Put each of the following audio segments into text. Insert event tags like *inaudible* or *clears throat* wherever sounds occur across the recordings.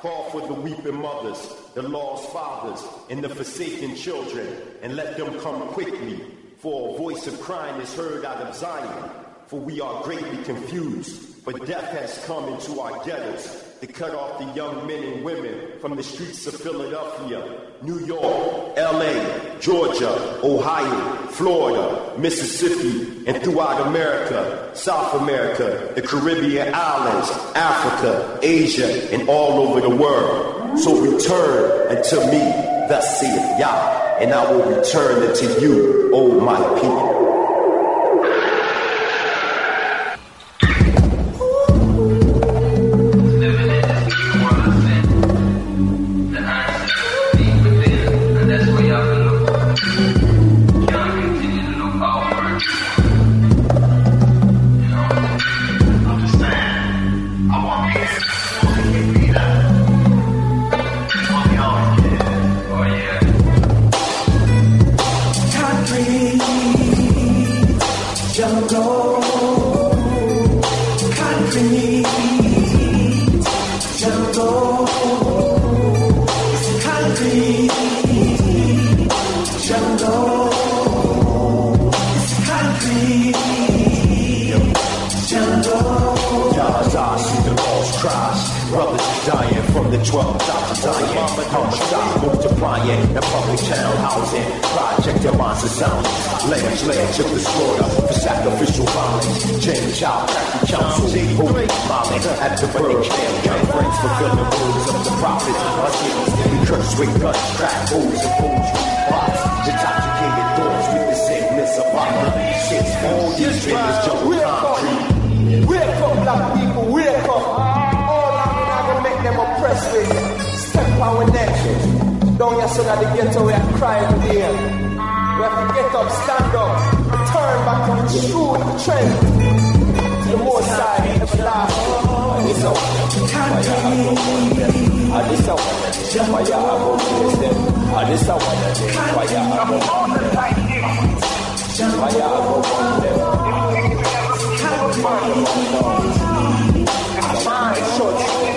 Call for the weeping mothers, the lost fathers, and the forsaken children, and let them come quickly. For a voice of crying is heard out of Zion. For we are greatly confused, for death has come into our ghettos to cut off the young men and women from the streets of Philadelphia, New York, LA, Georgia, Ohio, Florida, Mississippi, and throughout America, South America, the Caribbean islands, Africa, Asia, and all over the world. So return unto me, thus saith Yah, and I will return unto you, O my people. 12 shots dying. Homicide, move and public town housing. Project their minds sound. Lynch, lynch, took the slaughter for sacrificial violence. Change out, back council. Who smiling at the bird. Young friends fulfill the rules of the prophets. Our demons, we curse with guns, crack holes, and fools, box. The top to king and doors with the sickness of poverty. Shit's all these dreamers jump concrete. We're from La Pica oppressed with. Step our necks. Don't you so that the ghetto we are crying there. We have to get up, stand up, turn back to the true trend. The more side, everlasting. This up. I this above them. I this. Fire above them. Above them. The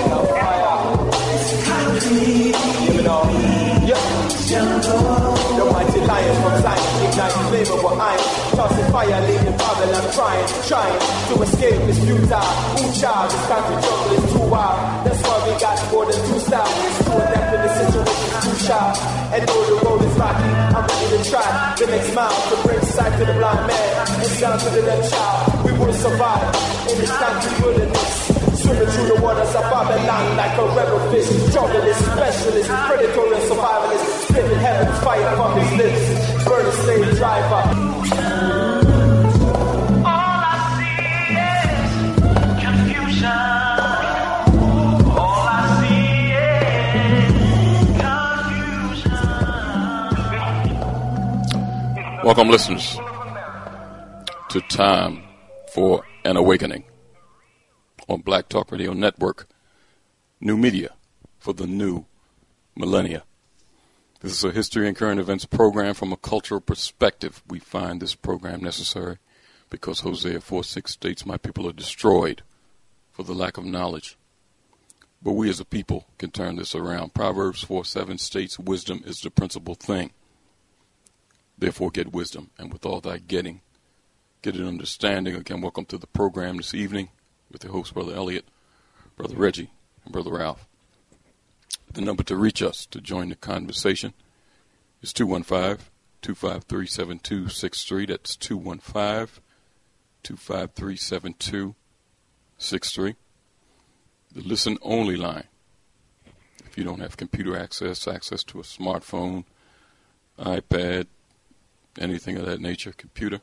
lion from Zion ignite flammable iron. Tossing fire, leaving Babylon crying, trying to escape this futile. Ooh, child, this country jungle is too wild. That's why we got more than two styles. Too adept in the situation, too shy. And though the road is rocky, I'm ready to try the next mile to bring sight to the blind man and sound to the deaf child. We will survive in this country wilderness. Swimming through the waters of Babylon like a rebel fish. Junglist, specialist, predatory and survivalist. Spitting heaven's fire from his lips. Burning slave driver. Welcome, listeners, to Time for an Awakening on Black Talk Radio Network, new media for the new millennia. This is a history and current events program from a cultural perspective. We find this program necessary because Hosea 4 6 states, My people are destroyed for the lack of knowledge. But we as a people can turn this around. Proverbs 4 7 states, Wisdom is the principal thing. Therefore, get wisdom, and with all thy getting, get an understanding. Again, welcome to the program this evening with your host, Brother Elliot, Brother Reggie, and Brother Ralph. The number to reach us to join the conversation is 215 253 7263. That's 215 253 7263. The listen only line. If you don't have computer access, access to a smartphone, iPad, anything of that nature, computer,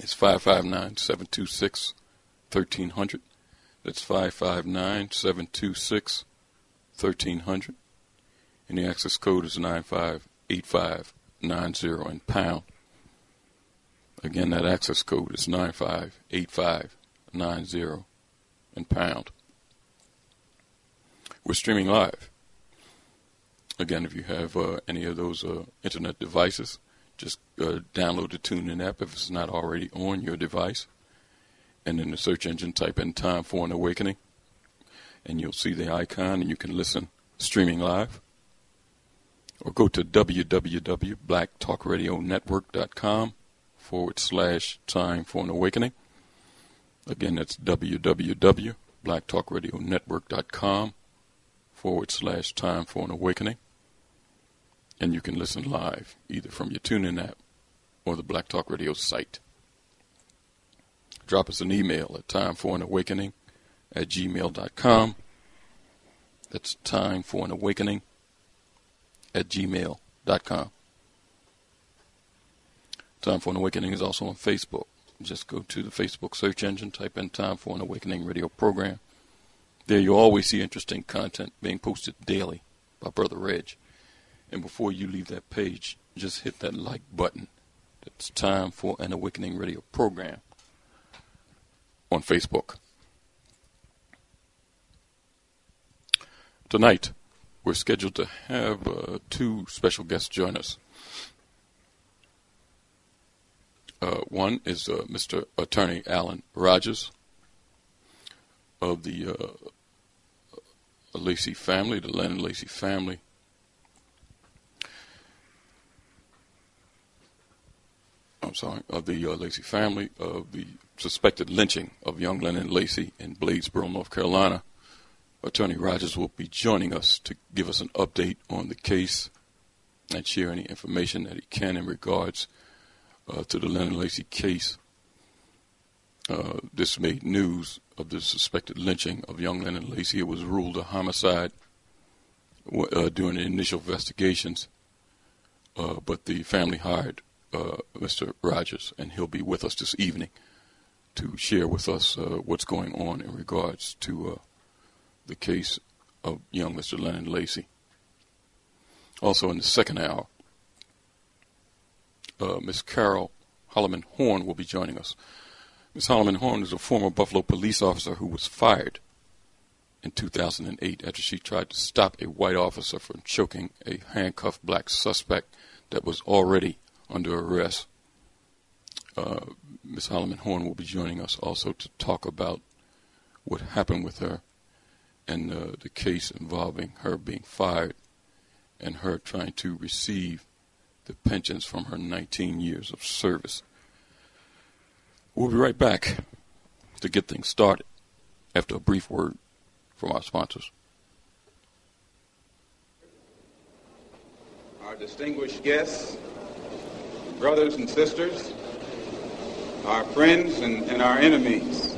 it's 559 726 1300. That's 559 726 1300. And the access code is 958590 and pound. Again, that access code is 958590 and pound. We're streaming live. Again, if you have uh, any of those uh, internet devices, just uh, download the TuneIn app if it's not already on your device. And in the search engine, type in Time for an Awakening, and you'll see the icon, and you can listen streaming live. Or go to www.blacktalkradionetwork.com forward slash Time for an Awakening. Again, that's www.blacktalkradionetwork.com forward slash Time for an Awakening. And you can listen live either from your TuneIn app or the Black Talk Radio site. Drop us an email at timeforanawakening at gmail.com. That's time for an awakening at gmail.com. Time for an Awakening is also on Facebook. Just go to the Facebook search engine, type in Time for an Awakening radio program. There you'll always see interesting content being posted daily by Brother Reg. And before you leave that page, just hit that like button. It's time for an Awakening Radio program on Facebook. Tonight, we're scheduled to have uh, two special guests join us. Uh, one is uh, Mr. Attorney Allen Rogers of the uh, Lacy family, the Lennon Lacy family. I'm sorry, of the uh, Lacy family, of the suspected lynching of young Lennon Lacy in Bladesboro, North Carolina. Attorney Rogers will be joining us to give us an update on the case and share any information that he can in regards uh, to the Lennon Lacy case. Uh, this made news of the suspected lynching of young Lennon Lacy. It was ruled a homicide uh, during the initial investigations, uh, but the family hired uh, Mr. Rogers, and he'll be with us this evening to share with us uh, what's going on in regards to the case of young Mr. Lennon Lacy. Also, in the second hour, uh, Miss Carol Holloman Horn will be joining us. Miss Holloman-Horne is a former Buffalo police officer who was fired in 2008 after she tried to stop a white officer from choking a handcuffed black suspect that was already under arrest. Uh, Ms. Holloman-Horne will be joining us also to talk about what happened with her and uh, the case involving her being fired and her trying to receive the pensions from her 19 years of service. We'll be right back to get things started after a brief word from our sponsors. Our distinguished guests, brothers and sisters, our friends and, and our enemies.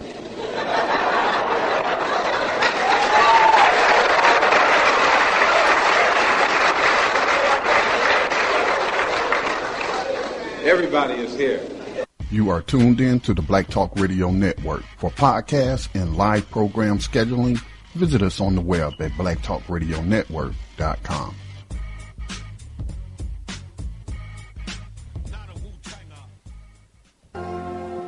Everybody is here. You are tuned in to the Black Talk Radio Network. For podcasts and live program scheduling, visit us on the web at blacktalkradionetwork.com.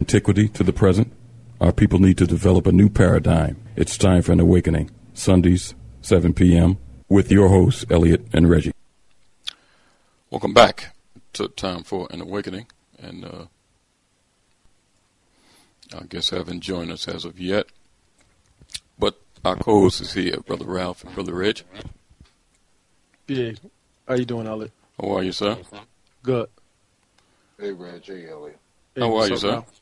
Antiquity to the present. Our people need to develop a new paradigm. It's time for an awakening. Sundays, 7 p.m. with your hosts, Elliot and Reggie. Welcome back to Time for an Awakening. And uh, I guess haven't joined us as of yet. But our co-host is here, Brother Ralph and Brother Reg. Yeah. How you doing, Elliot? How are you, sir? Good. Hey, Reg. Hey, Elliot. Hey, How are you, up, sir? Ralph?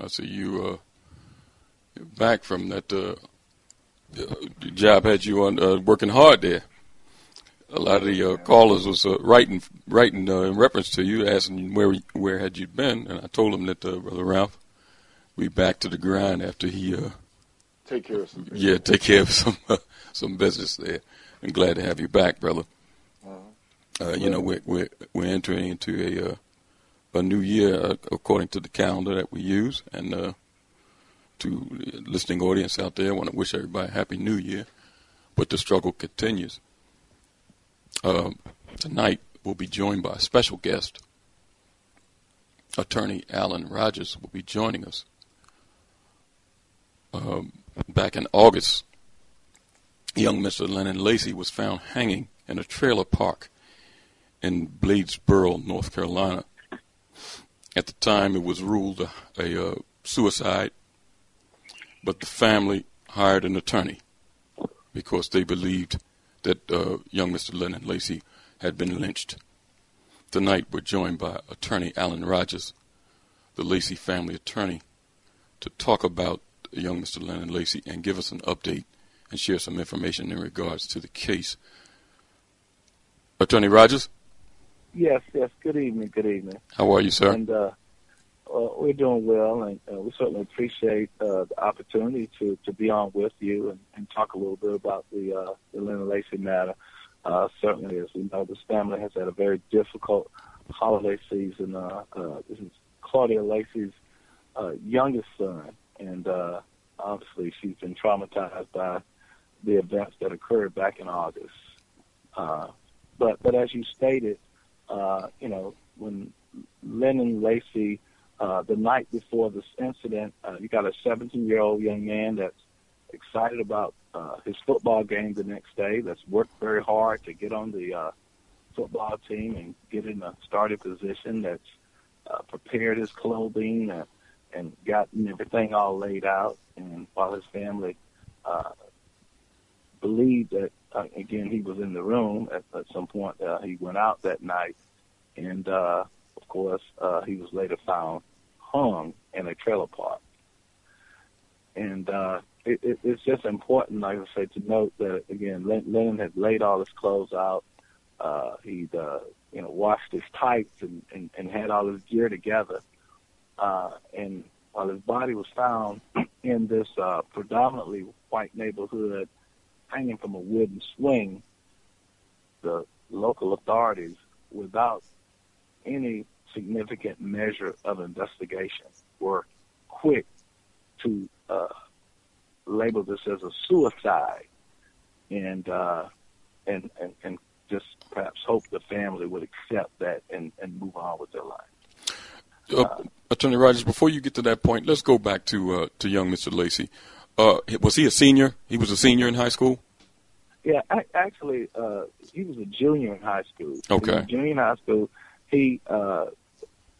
I see you uh, back from that uh, uh, job had you on uh, working hard there. A lot of the uh, callers was uh, writing writing uh, in reference to you, asking where where had you been, and I told them that uh, brother Ralph, we back to the grind after he uh, Take care of some yeah take care of some uh, some business there. I'm glad to have you back, brother. Uh, you know we're we're we're entering into a uh, a new year uh, according to the calendar that we use, and uh, to the listening audience out there, I want to wish everybody a happy New Year. But the struggle continues. Um, tonight we'll be joined by a special guest. Attorney Allen Rogers will be joining us. Um, back in August, young Mr. Lennon Lacy was found hanging in a trailer park in Bladesboro, North Carolina. At the time, it was ruled a, a uh, suicide, but the family hired an attorney because they believed that uh, young Mr. Lennon Lacy had been lynched. Tonight, we're joined by attorney Allen Rogers, the Lacy family attorney, to talk about young Mr. Lennon Lacy and give us an update and share some information in regards to the case. Attorney Rogers, Yes, yes. Good evening. Good evening. how are you, sir? And uh, uh, we're doing well, and uh, we certainly appreciate uh, the opportunity to, to be on with you and, and talk a little bit about the uh, the Lennon Lacy matter. Uh, certainly, as we know, this family has had a very difficult holiday season. Uh, uh, this is Claudia Lacy's uh, youngest son, and uh, obviously she's been traumatized by the events that occurred back in August. Uh, but but as you stated, uh, you know, when Lennon Lacy, uh, the night before this incident, uh, you got a 17 year old young man that's excited about uh, his football game the next day, that's worked very hard to get on the uh, football team and get in a starting position, that's uh, prepared his clothing uh, and gotten everything all laid out. And while his family uh, believed that uh, again he was in the room at, at some point. Uh, he went out that night, and uh, of course uh, he was later found hung in a trailer park. And uh, it, it, it's just important, like I say, to note that again, Len- Lennon had laid all his clothes out. Uh, he'd uh, you know washed his tights and, and, and had all his gear together. Uh, and while his body was found *clears throat* in this uh, predominantly white neighborhood hanging from a wooden swing, the local authorities, without any significant measure of investigation, were quick to uh, label this as a suicide, and uh, and, and and just perhaps hope the family would accept that and, and move on with their life. Uh, Attorney Rogers, before you get to that point, let's go back to uh, to young Mr. Lacy. Uh, was he a senior? He was a senior in high school. Yeah, I, actually, uh, he was a junior in high school. Okay. junior in high school. He, uh,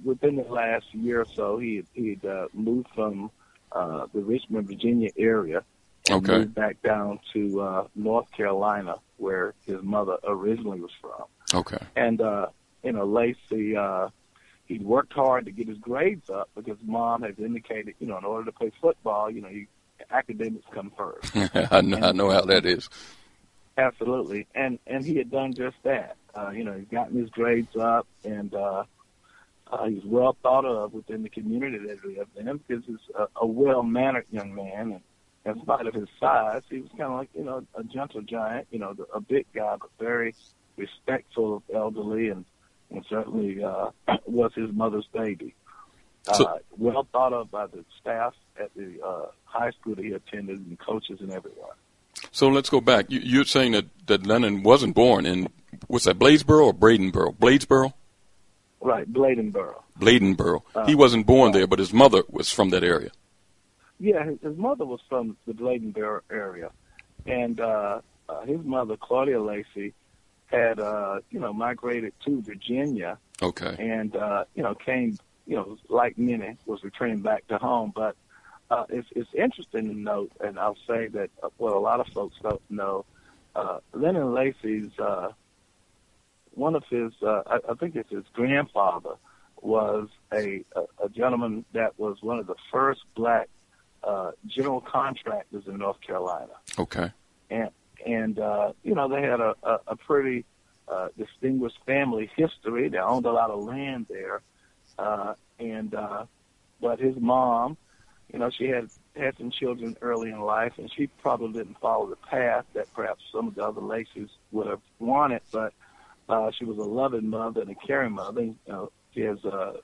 within the last year or so, he he uh, moved from uh, the Richmond, Virginia area and Okay. moved back down to uh, North Carolina, where his mother originally was from. Okay. And uh, you know, Lacy, uh, he worked hard to get his grades up because mom had indicated, you know, in order to play football, you know, you, academics come first. *laughs* I know. I know how that is. Absolutely, and and he had done just that. Uh, you know, he'd gotten his grades up, and uh, Uh, he was well thought of within the community that he lived in because he's a, a well-mannered young man, and in spite of his size, he was kind of like you know a gentle giant, you know, a big guy, but very respectful of elderly, and and certainly uh, *clears throat* was his mother's baby. So- uh, well thought of by the staff at the uh, high school that he attended, and coaches and everyone. So let's go back. You, you're saying that, that Lennon wasn't born in, what's that, Bladesboro or Bradenboro? Bladesboro? Right, Bladenboro. Bladenboro. Uh, he wasn't born there, but his mother was from that area. Yeah, his, his mother was from the Bladenboro area, and uh, uh, his mother, Claudia Lacy, had uh, you know migrated to Virginia, Okay. and uh, you know came you know like many was returning back to home. But uh, it's it's interesting to note, and I'll say that uh, what a lot of folks don't know, uh, Lennon Lacy's uh, one of his uh, I, I think it's his grandfather was a, a a gentleman that was one of the first black uh, general contractors in North Carolina Okay. and and uh, you know they had a, a, a pretty uh, distinguished family history. They owned a lot of land there, uh, and uh, but his mom, you know, she had had some children early in life, and she probably didn't follow the path that perhaps some of the other Lacy's would have wanted. But uh, she was a loving mother and a caring mother. You know, she has uh,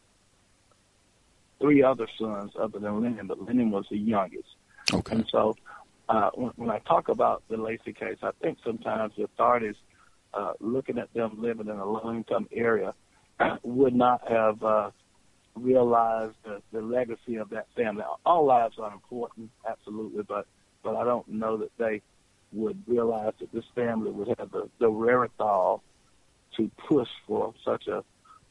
three other sons other than Lennon, but Lennon was the youngest. Okay. And so uh, when, when I talk about the Lacy case, I think sometimes the authorities, uh, looking at them living in a low-income area, *clears throat* would not have uh, realized the, the legacy of that family. All lives are important, absolutely, but but I don't know that they would realize that this family would have the, the wherewithal to push for such a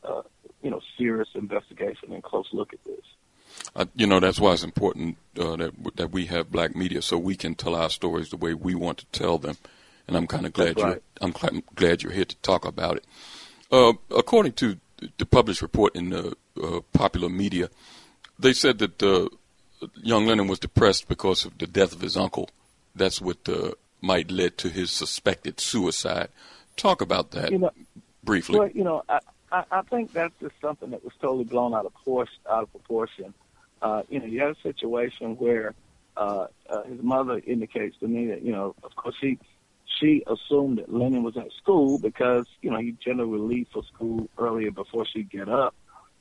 uh, you know serious investigation and close look at this. Uh, you know that's why it's important uh, that that we have black media so we can tell our stories the way we want to tell them. And I'm kind of glad That's you right. I'm cl- glad you're here to talk about it. Uh, according to the published report in the uh, popular media, they said that uh, young Lennon was depressed because of the death of his uncle. That's what uh, might led to his suspected suicide. Talk about that You know, briefly. Well, you know, I, I, I think that's just something that was totally blown out of proportion. Out of proportion. Uh, you know, you had a situation where uh, uh, his mother indicates to me that you know, of course, she she assumed that Lennon was at school because you know he generally leave for school earlier before she'd get up.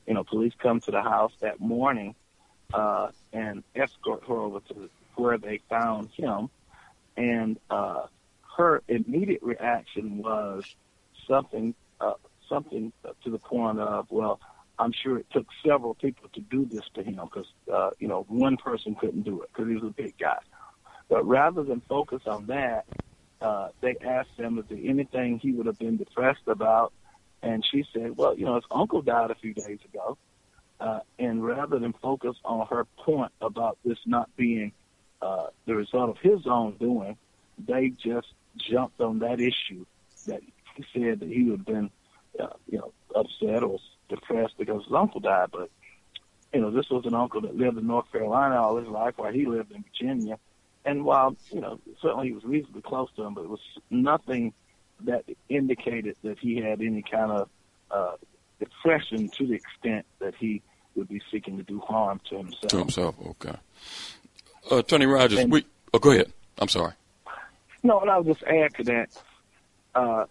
You know, police come to the house that morning uh, and escort her over to where they found him, and uh, her immediate reaction was something uh, something to the point of, well, I'm sure it took several people to do this to him because uh, you know one person couldn't do it because he was a big guy. But rather than focus on that, uh, they asked him if there anything he would have been depressed about, and she said, well, you know, his uncle died a few days ago. Uh, and rather than focus on her point about this not being uh, the result of his own doing, they just jumped on that issue that he said that he would have been, uh, you know, upset or depressed because his uncle died. But, you know, this was an uncle that lived in North Carolina all his life while he lived in Virginia. And while, you know, certainly he was reasonably close to him, but it was nothing that indicated that he had any kind of uh, depression to the extent that he would be seeking to do harm to himself. to himself. Okay. Uh, Tony Rogers, And- we. Oh, go ahead. I'm sorry. No, and I'll just add to that. Uh,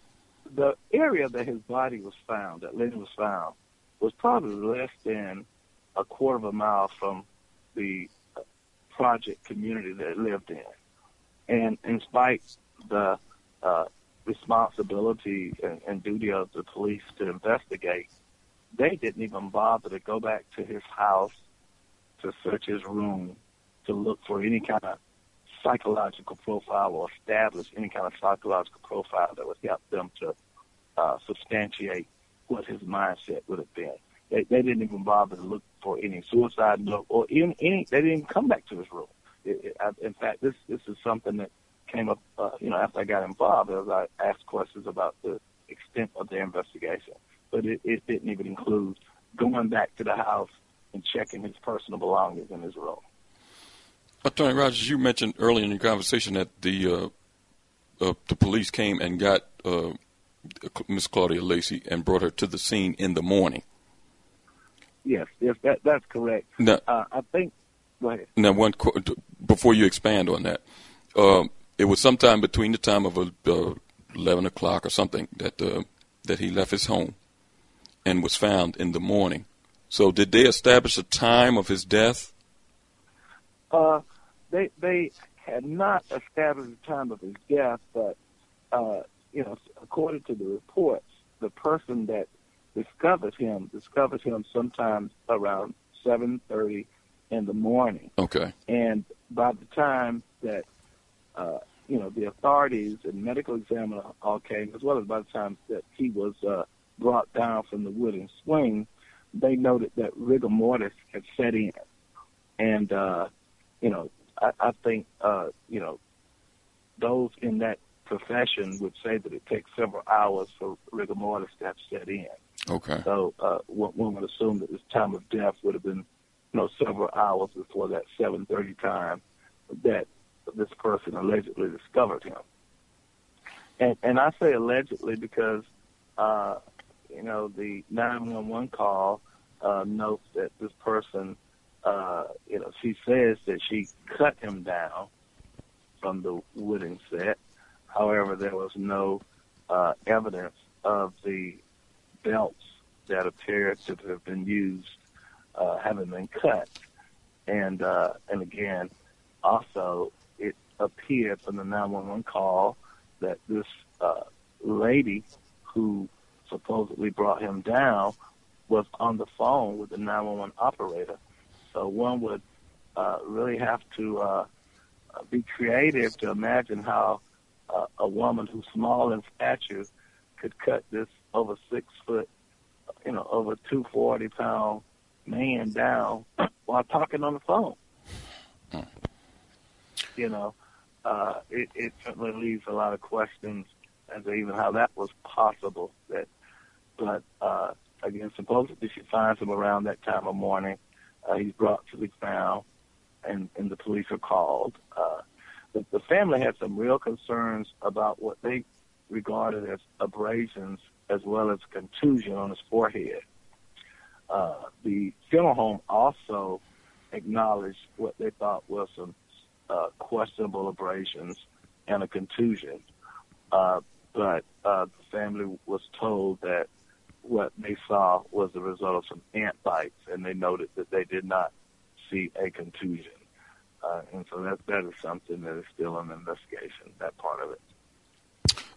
the area that his body was found, that Lennon was found, was probably less than a quarter of a mile from the project community that it lived in. And in spite the uh, responsibility and, and duty of the police to investigate, they didn't even bother to go back to his house to search his room to look for any kind of psychological profile or establish any kind of psychological profile that would help them to uh, substantiate what his mindset would have been. They, they didn't even bother to look for any suicide note or even any. They didn't even come back to his room. It, it, I, in fact, this this is something that came up, uh, you know, after I got involved, as I asked questions about the extent of their investigation. But it, it didn't even include going back to the house and checking his personal belongings in his room. Attorney Rogers, you mentioned earlier in your conversation that the uh, uh, the police came and got uh, Miss Claudia Lacy and brought her to the scene in the morning. Yes, yes, that that's correct. Now, uh, I think. Go ahead. Now, one before you expand on that, um, it was sometime between the time of uh, eleven o'clock or something that uh, that he left his home and was found in the morning. So, did they establish a time of his death? Uh, they they had not established the time of his death, but uh, you know, according to the reports, the person that discovered him discovered him sometimes around seven thirty in the morning. Okay. And by the time that uh, you know the authorities and medical examiner all came, as well as by the time that he was uh, brought down from the wooden swing, they noted that rigor mortis had set in, and uh, you know I, I think uh, you know those in that profession would say that it takes several hours for rigor mortis to have set in. Okay. So uh, one, would assume that his time of death would have been, you know, several hours before that 7:30 time that this person allegedly discovered him. And and I say allegedly because, uh, you know, the 911 call uh, notes that this person, uh, you know, she says that she cut him down from the wooden set. However, there was no uh, evidence of the belts that appear to have been used uh, having been cut. And uh, and again, also it appeared from the 911 call that this uh, lady who supposedly brought him down was on the phone with the 911 operator. So one would uh, really have to uh, be creative to imagine how uh, a woman who's small in stature could cut this over six foot, you know, over two forty pound man down *clears throat* while talking on the phone. You know, uh, it, it certainly leaves a lot of questions as to even how that was possible. That, but uh, again, supposedly she finds him around that time of morning. Uh, he's brought to the ground, and and the police are called. Uh, the, the family had some real concerns about what they regarded as abrasions as well as contusion on his forehead. Uh, the funeral home also acknowledged what they thought was some uh, questionable abrasions and a contusion. Uh, but uh, the family was told that what they saw was the result of some ant bites, and they noted that they did not see a contusion. Uh, and so that that is something that is still an investigation. That part of it.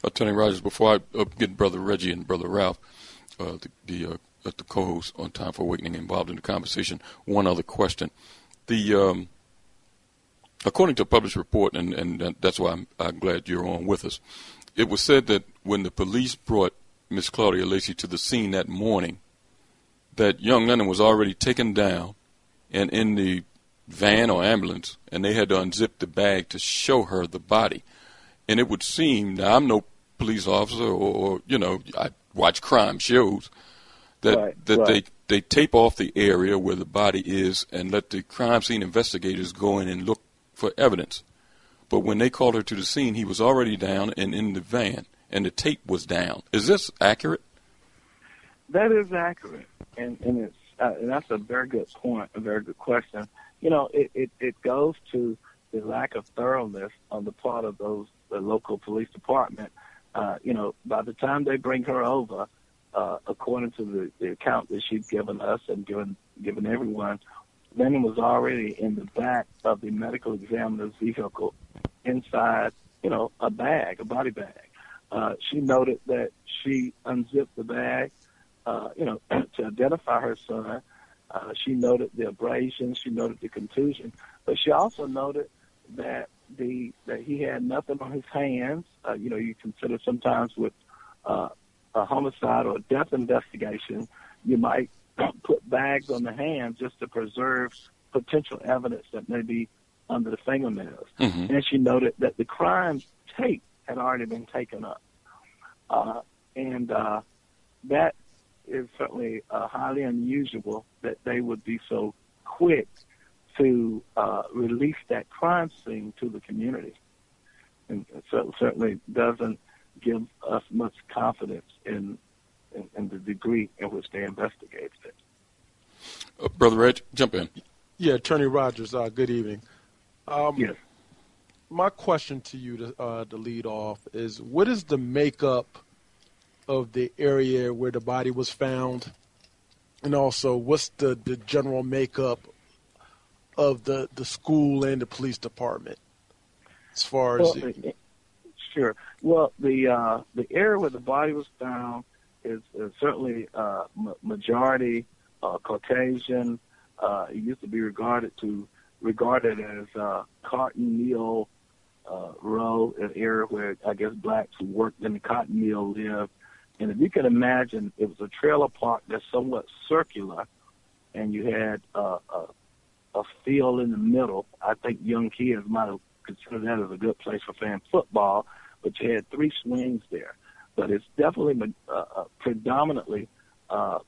Attorney Rogers, before I uh, get Brother Reggie and Brother Ralph, uh, the, the, uh, the co-hosts on Time for Awakening involved in the conversation, one other question. The um, according to a published report, and, and that's why I'm, I'm glad you're on with us. It was said that when the police brought Miss Claudia Lacy to the scene that morning, that young Lennon was already taken down and in the van or ambulance, and they had to unzip the bag to show her the body. And it would seem, now I'm no police officer or, or you know, I watch crime shows, that right, that right. they they tape off the area where the body is and let the crime scene investigators go in and look for evidence. But when they called her to the scene, he was already down and in the van, and the tape was down. Is this accurate? That is accurate, and and it's uh, and that's a very good point, a very good question. You know, it it, it goes to the lack of thoroughness on the part of those the local police department. Uh, you know, by the time they bring her over, uh, according to the, the account that she's given us and given given everyone, Lennon was already in the back of the medical examiner's vehicle, inside, you know, a bag, a body bag. Uh, she noted that she unzipped the bag, uh, you know, *clears throat* to identify her son. Uh, she noted the abrasion, she noted the contusion, but she also noted that the that he had nothing on his hands. Uh, you know, you consider sometimes with uh, a homicide or a death investigation, you might *clears throat* put bags on the hands just to preserve potential evidence that may be under the fingernails. Mm-hmm. And she noted that the crime tape had already been taken up. Uh, and uh, that is certainly uh, highly unusual that they would be so quick to uh, release that crime scene to the community. And so it certainly doesn't give us much confidence in, in, in the degree in which they investigated it. Uh, Brother Reg, jump in. Yeah, Attorney Rogers. Uh, good evening. Um, yes. My question to you to, uh, to lead off is: What is the makeup of the area where the body was found, and also what's the, the general makeup of the, the school and the police department as far as? Well, sure. Well, the uh, the area where the body was found is, is certainly uh, majority uh, Caucasian. Uh, it used to be regarded to regarded as uh, cotton mill uh, row, an area where I guess blacks who worked in the cotton mill lived. And if you can imagine, it was a trailer park that's somewhat circular, and you had uh, a, a field in the middle. I think young kids might have considered that as a good place for fan football, but you had three swings there. But it's definitely uh, uh, predominantly uh,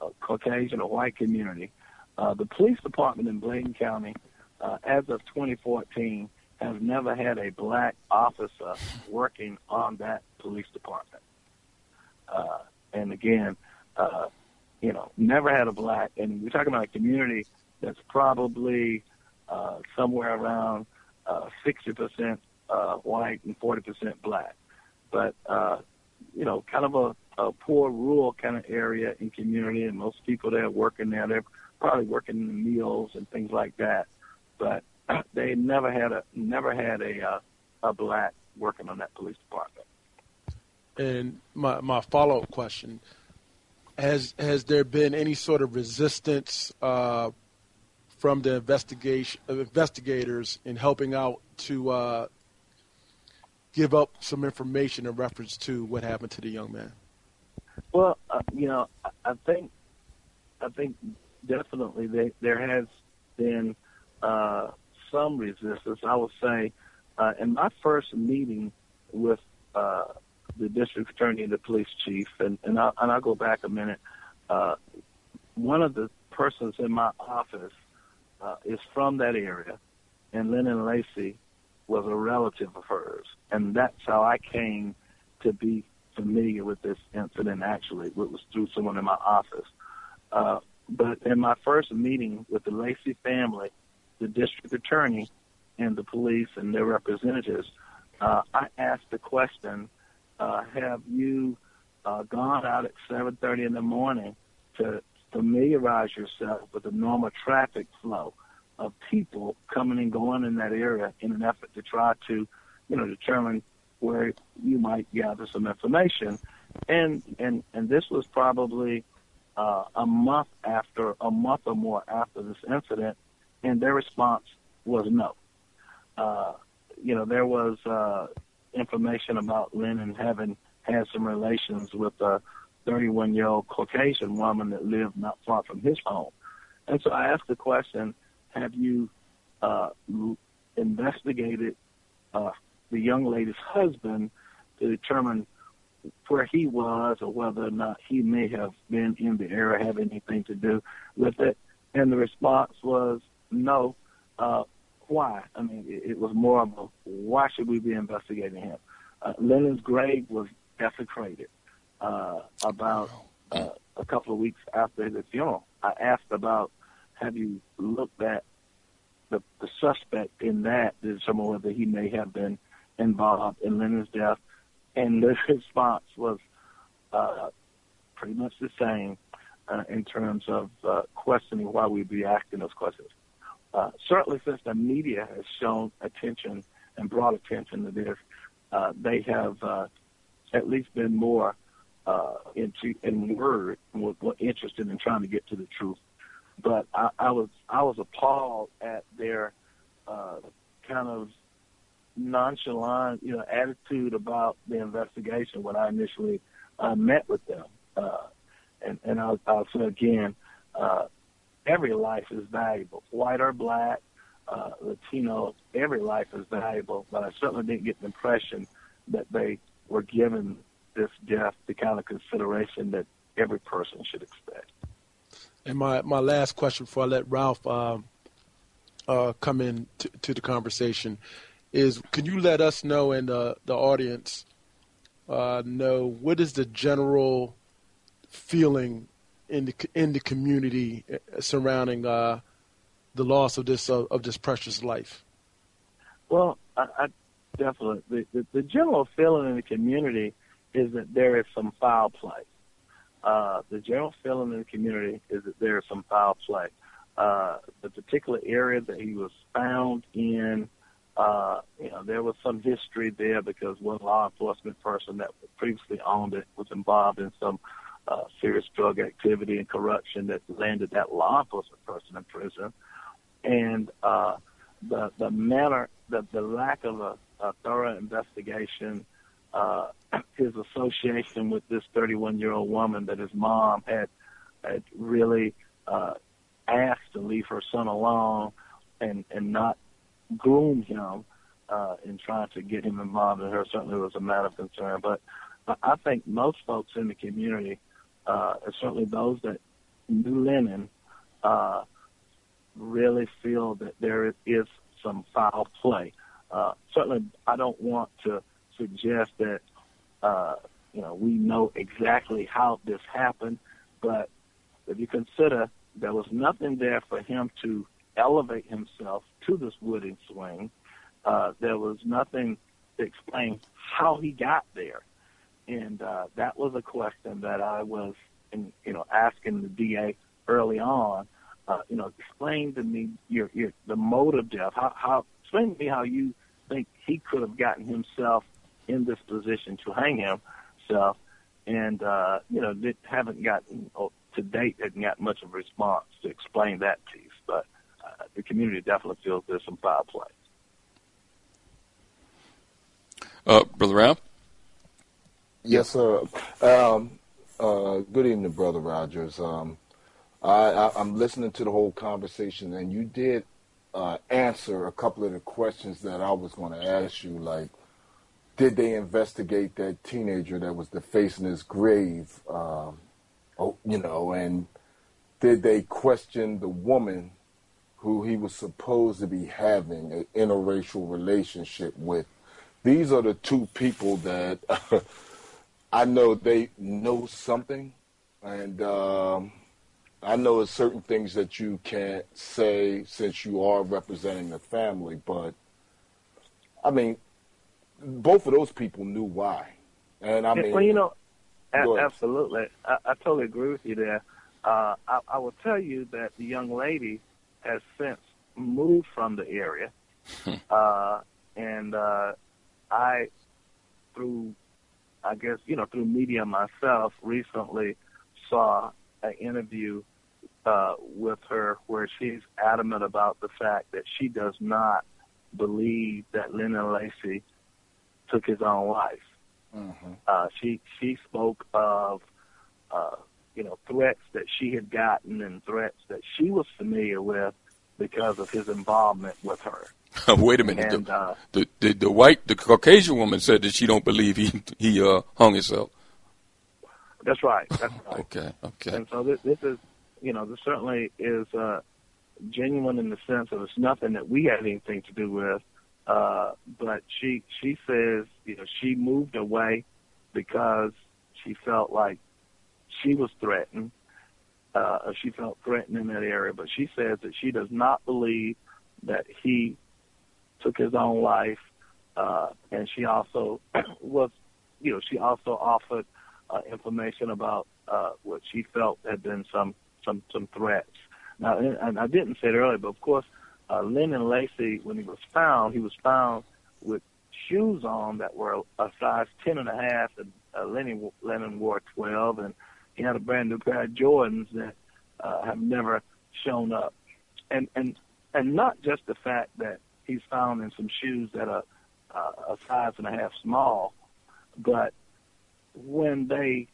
a Caucasian or white community. Uh, the police department in Bladen County, uh, as of 2014, has never had a black officer working on that police department. Uh, and again, uh, you know, never had a black. And we're talking about a community that's probably uh, somewhere around uh, 60% uh, white and 40% black. But, uh, you know, kind of a, a poor rural kind of area and community, and most people there working there, they're probably working in the mills and things like that. But *clears throat* they never had a never had a uh, a black working on that police department. And my my follow up question has has there been any sort of resistance uh, from the investigation investigators in helping out to uh, give up some information in reference to what happened to the young man? Well, uh, you know, I think I think definitely they, there has been uh, some resistance. I would say uh, in my first meeting with uh, the district attorney and the police chief, and, and, I'll, and I'll go back a minute. Uh, one of the persons in my office uh, is from that area, and Lennon Lacy was a relative of hers, and that's how I came to be familiar with this incident. Actually, it was through someone in my office. Uh, but in my first meeting with the Lacy family, the district attorney, and the police and their representatives, uh, I asked the question uh, have you uh, gone out at 7:30 in the morning to familiarize yourself with the normal traffic flow of people coming and going in that area in an effort to try to, you know, determine where you might gather some information. And and and this was probably uh, a month after a month or more after this incident, and their response was no. Uh, you know, there was uh, information about Lennon having had some relations with a 31 year old Caucasian woman that lived not far from his home. And so I asked the question Have you uh, investigated uh, the young lady's husband to determine where he was or whether or not he may have been in the area, have anything to do with it? And the response was no. Uh, why. I mean, it, it was more of a why should we be investigating him? Uh, Lennon's grave was desecrated uh, about uh, a couple of weeks after his funeral. I asked about have you looked at the, the suspect in that to determine whether he may have been involved in Lennon's death, and the *laughs* response was uh, pretty much the same uh, in terms of uh, questioning why we'd be asking those questions. Uh, certainly since the media has shown attention and brought attention to this, uh, they have uh, at least been more uh, into in word more, more interested in trying to get to the truth. But I, I was I was appalled at their uh, kind of nonchalant, you know, attitude about the investigation when I initially uh, met with them. Uh, and and I'll, I'll say again, uh, every life is valuable, white or black, uh, Latino, every life is valuable, but I certainly didn't get the impression that they were given this death the kind of consideration that every person should expect. And my, my last question before I let Ralph uh, uh, come in to, to, the conversation is can you let us know and uh, the audience uh, know what is the general feeling in the in the community uh, surrounding uh, the loss of this of this precious life? Well, I, I definitely the, the the general feeling in the community is that there is some foul play. Uh, the general feeling in the community is that there is some foul play. Uh, the particular area that he was found in, uh, you know, there was some history there because one law enforcement person that previously owned it was involved in some uh, serious drug activity and corruption that landed that law enforcement person in prison. And uh, the the manner, the the lack of a, a thorough investigation, uh, *clears throat* his association with this 31 year old woman that his mom had had really uh, asked to leave her son alone and and not groom him uh, in trying to get him involved in her certainly was a matter of concern. But I think most folks in the community, uh, certainly those that knew Lennon, uh, really feel that there is some foul play. Uh, certainly, I don't want to suggest that uh, you know we know exactly how this happened, but if you consider there was nothing there for him to elevate himself to this wooden swing. Uh, there was nothing to explain how he got there, and uh, that was a question that I was, in, you know, asking the DA early on. Uh, you know, explain to me your, your the mode of death. How, how explain to me how you think he could have gotten himself in this position to hang himself, and uh, you know, they haven't gotten to date hasn't got much of a response to explain that piece, but uh, the community definitely feels there's some foul play. Uh, Brother Ralph? Yes, sir. Um, uh, good evening, Brother Rogers. Um, I, am listening to the whole conversation, and you did uh, answer a couple of the questions that I was going to ask you, like, did they investigate that teenager that was defacing his grave? Um, oh, you know, and did they question the woman who he was supposed to be having an interracial relationship with? These are the two people that *laughs* I know they know something, and um, I know there's certain things that you can't say since you are representing the family, but I mean, both of those people knew why, and I mean, well, you know, a- absolutely. I, I totally agree with you there. Uh, I, I will tell you that the young lady has since moved from the area, *laughs* uh, and uh, I, through, I guess you know, through media myself, recently saw an interview uh, with her where she's adamant about the fact that she does not believe that Lennon Lacy took his own life. Mm-hmm. Uh, she she spoke of uh, you know threats that she had gotten and threats that she was familiar with because of his involvement with her. *laughs* Wait a minute. And, the, uh, the, the the white the Caucasian woman said that she don't believe he he uh, hung himself. That's right. That's *laughs* right. okay. Okay. And so this, this is you know this certainly is uh, genuine in the sense of it's nothing that we had anything to do with. Uh, but she she says you know she moved away because she felt like she was threatened. Uh, she felt threatened in that area, but she says that she does not believe that he took his own life. Uh, and she also *clears throat* was, you know, she also offered uh, information about uh, what she felt had been some some some threats. Now, and I didn't say it earlier, but of course, uh, Lennon Lacy, when he was found, he was found with shoes on that were a size ten and a half, and uh, Lennon Lennon wore twelve, and he had a brand new pair of Jordans that uh, have never shown up, and and and not just the fact that he's found in some shoes that are uh, a size and a half small, but when they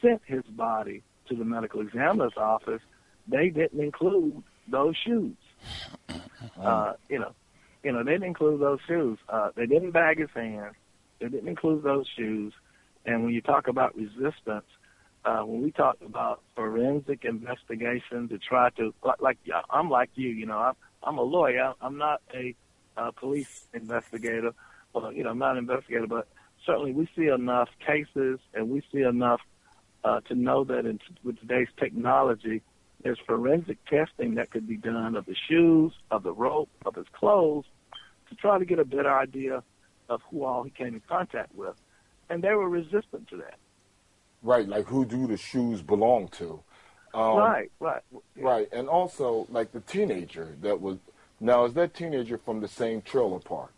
sent his body to the medical examiner's office, they didn't include those shoes. Uh, you know, you know, they didn't include those shoes. Uh, they didn't bag his hands. They didn't include those shoes. And when you talk about resistance, uh, when we talk about forensic investigation to try to, like, like I'm like you, you know, I'm, I'm a lawyer. I'm not a uh, police investigator. Well, you know, I'm not an investigator, but certainly we see enough cases and we see enough uh, to know that in, with today's technology, there's forensic testing that could be done of the shoes, of the rope, of his clothes, to try to get a better idea of who all he came in contact with. And they were resistant to that. Right, like who do the shoes belong to? Um, right, right, right, and also like the teenager that was. Now, is that teenager from the same trailer park?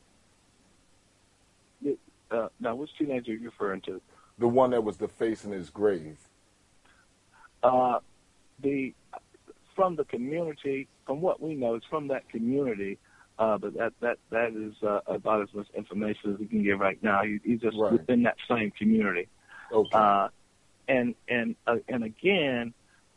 Uh, now, which teenager are you referring to? The one that was the face in his grave. Uh, the from the community, from what we know, it's from that community. Uh, but that that that is uh, about as much information as we can give right now. He, he's just right. within that same community. Okay. Uh, and and uh, and again,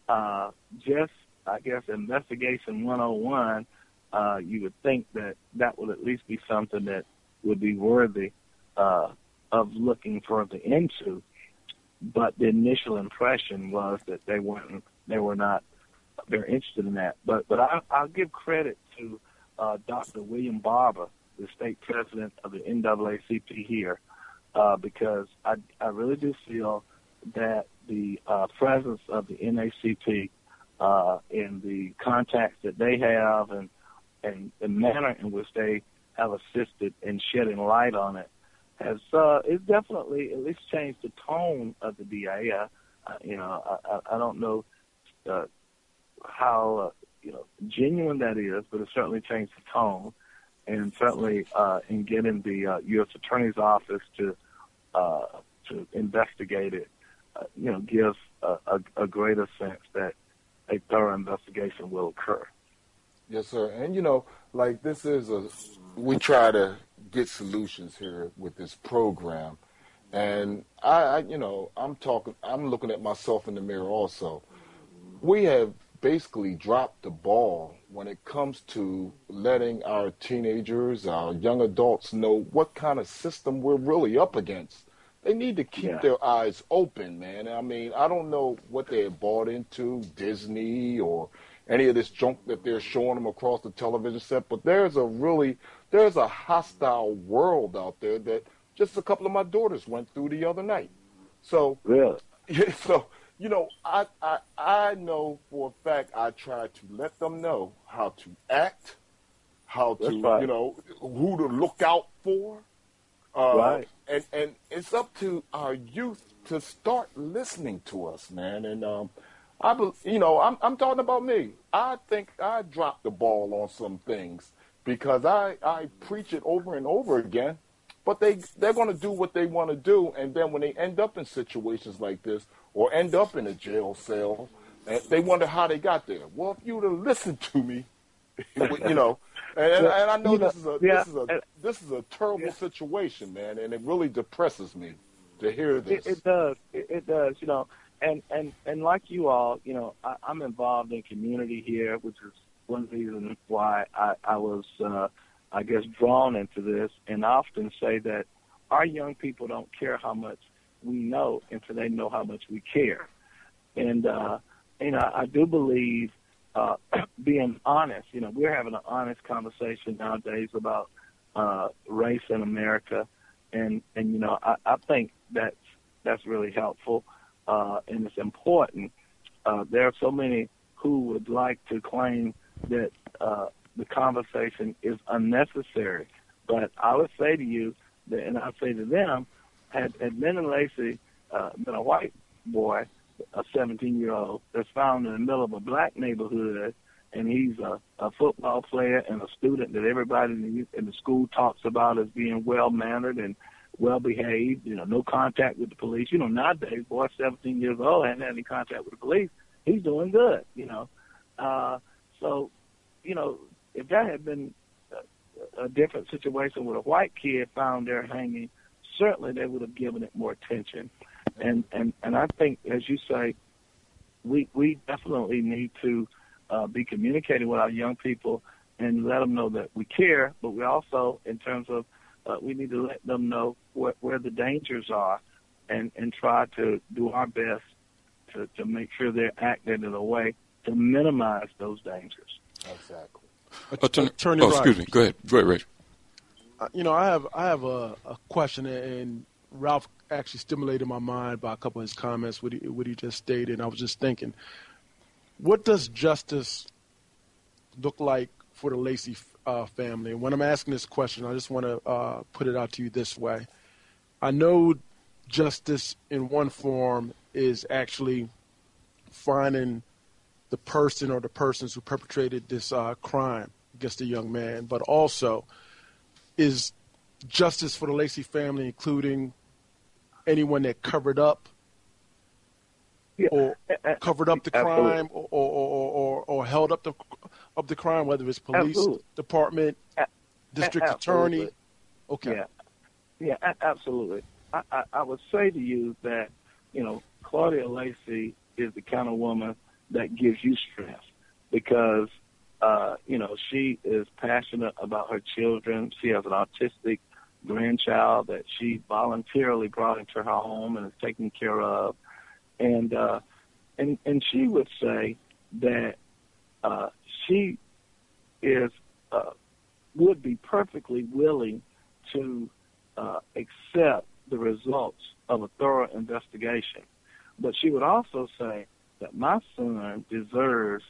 uh, just I guess investigation 101. Uh, you would think that that would at least be something that would be worthy uh, of looking further into. But the initial impression was that they weren't, they were not very interested in that. But but I, I'll give credit to uh, Dr. William Barber, the state president of the NAACP here, uh, because I I really do feel that the uh, presence of the NAACP uh, and the contacts that they have and and the manner in which they have assisted in shedding light on it has uh, it's definitely at least changed the tone of the. Uh, you know, I, I don't know uh, how uh, you know genuine that is, but it certainly changed the tone, and certainly uh, in getting the uh, U.S. Attorney's Office to uh, to investigate it, uh, you know, gives a, a, a greater sense that a thorough investigation will occur. Yes, sir. And you know, like this is a we try to get solutions here with this program. And I, I, you know, I'm talking, I'm looking at myself in the mirror also. We have basically dropped the ball when it comes to letting our teenagers, our young adults know what kind of system we're really up against. They need to keep yeah. their eyes open, man. I mean, I don't know what they have bought into, Disney or any of this junk that they're showing them across the television set, but there's a really there's a hostile world out there that just a couple of my daughters went through the other night. So really, *laughs* so you know, I I I know for a fact I try to let them know how to act, how to right. you know who to look out for. Uh, right. And and it's up to our youth to start listening to us, man. And um, I, you know, I'm, I'm talking about me. I think I dropped the ball on some things because I, I preach it over and over again, but they, they're going to do what they want to do. And then when they end up in situations like this or end up in a jail cell, And they wonder how they got there. Well, if you'd have listened to me, *laughs* you *laughs* know, and, and, and I know this is a, this is a, this is a terrible situation, man, and it really depresses me to hear this. It, it does. It, it does. You know, and and and like you all, you know, I, I'm involved in community here, which is one reason why I, I was, uh, I guess, drawn into this. And I often say that our young people don't care how much we know until they know how much we care. And uh, you know, I do believe uh, *clears throat* being honest. You know, we're having an honest conversation nowadays about uh, race in America, and and you know, I, I think that's that's really helpful uh, and it's important. Uh, there are so many who would like to claim that uh, the conversation is unnecessary. But I would say to you, that, and I say to them, had, had Lennon Lacy uh, been a white boy, a 17 year old, that's found in the middle of a black neighborhood, and he's a, a football player and a student that everybody in the, in the school talks about as being well mannered and well behaved, you know, no contact with the police. You know, nowadays, boy, 17 years old, hadn't had any contact with the police. He's doing good, you know. Uh, so, you know, if that had been a, a different situation with a white kid found there hanging, certainly they would have given it more attention. And and and I think, as you say, we we definitely need to uh, be communicating with our young people and let them know that we care, but we also, in terms of uh, we need to let them know where, where the dangers are and, and try to do our best to, to make sure they're acting in a way to minimize those dangers. Exactly. Attorney, Attorney oh, excuse me. Go ahead. Go ahead, Rich. You know, I have I have a, a question, and Ralph actually stimulated my mind by a couple of his comments, what he, what he just stated. I was just thinking, what does justice look like for the Lacy uh, family? And when I'm asking this question, I just want to uh, put it out to you this way. I know justice in one form is actually finding the person or the persons who perpetrated this uh, crime against the young man, but also is justice for the Lacy family, including anyone that covered up yeah. or covered up the crime or, or, or, or, held up the up the crime, whether it's police absolutely. department, district absolutely. attorney. Okay. Yeah, yeah, absolutely. I, I, I would say to you that you know Claudia Lacy is the kind of woman that gives you strength because uh, you know she is passionate about her children. She has an autistic grandchild that she voluntarily brought into her home and is taking care of, and uh, and and she would say that uh, she is uh, would be perfectly willing to uh, accept the results of a thorough investigation, but she would also say that my son deserves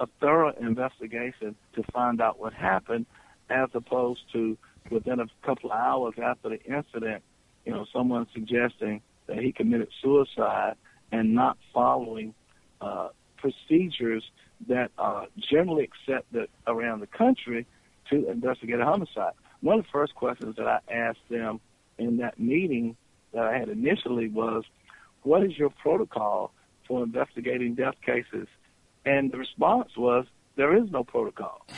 a thorough investigation to find out what happened, as opposed to within a couple of hours after the incident, you know, someone suggesting that he committed suicide and not following uh, procedures that are generally accepted around the country to investigate a homicide. One of the first questions that I asked them in that meeting that I had initially was, what is your protocol for investigating death cases? And the response was, there is no protocol. *laughs*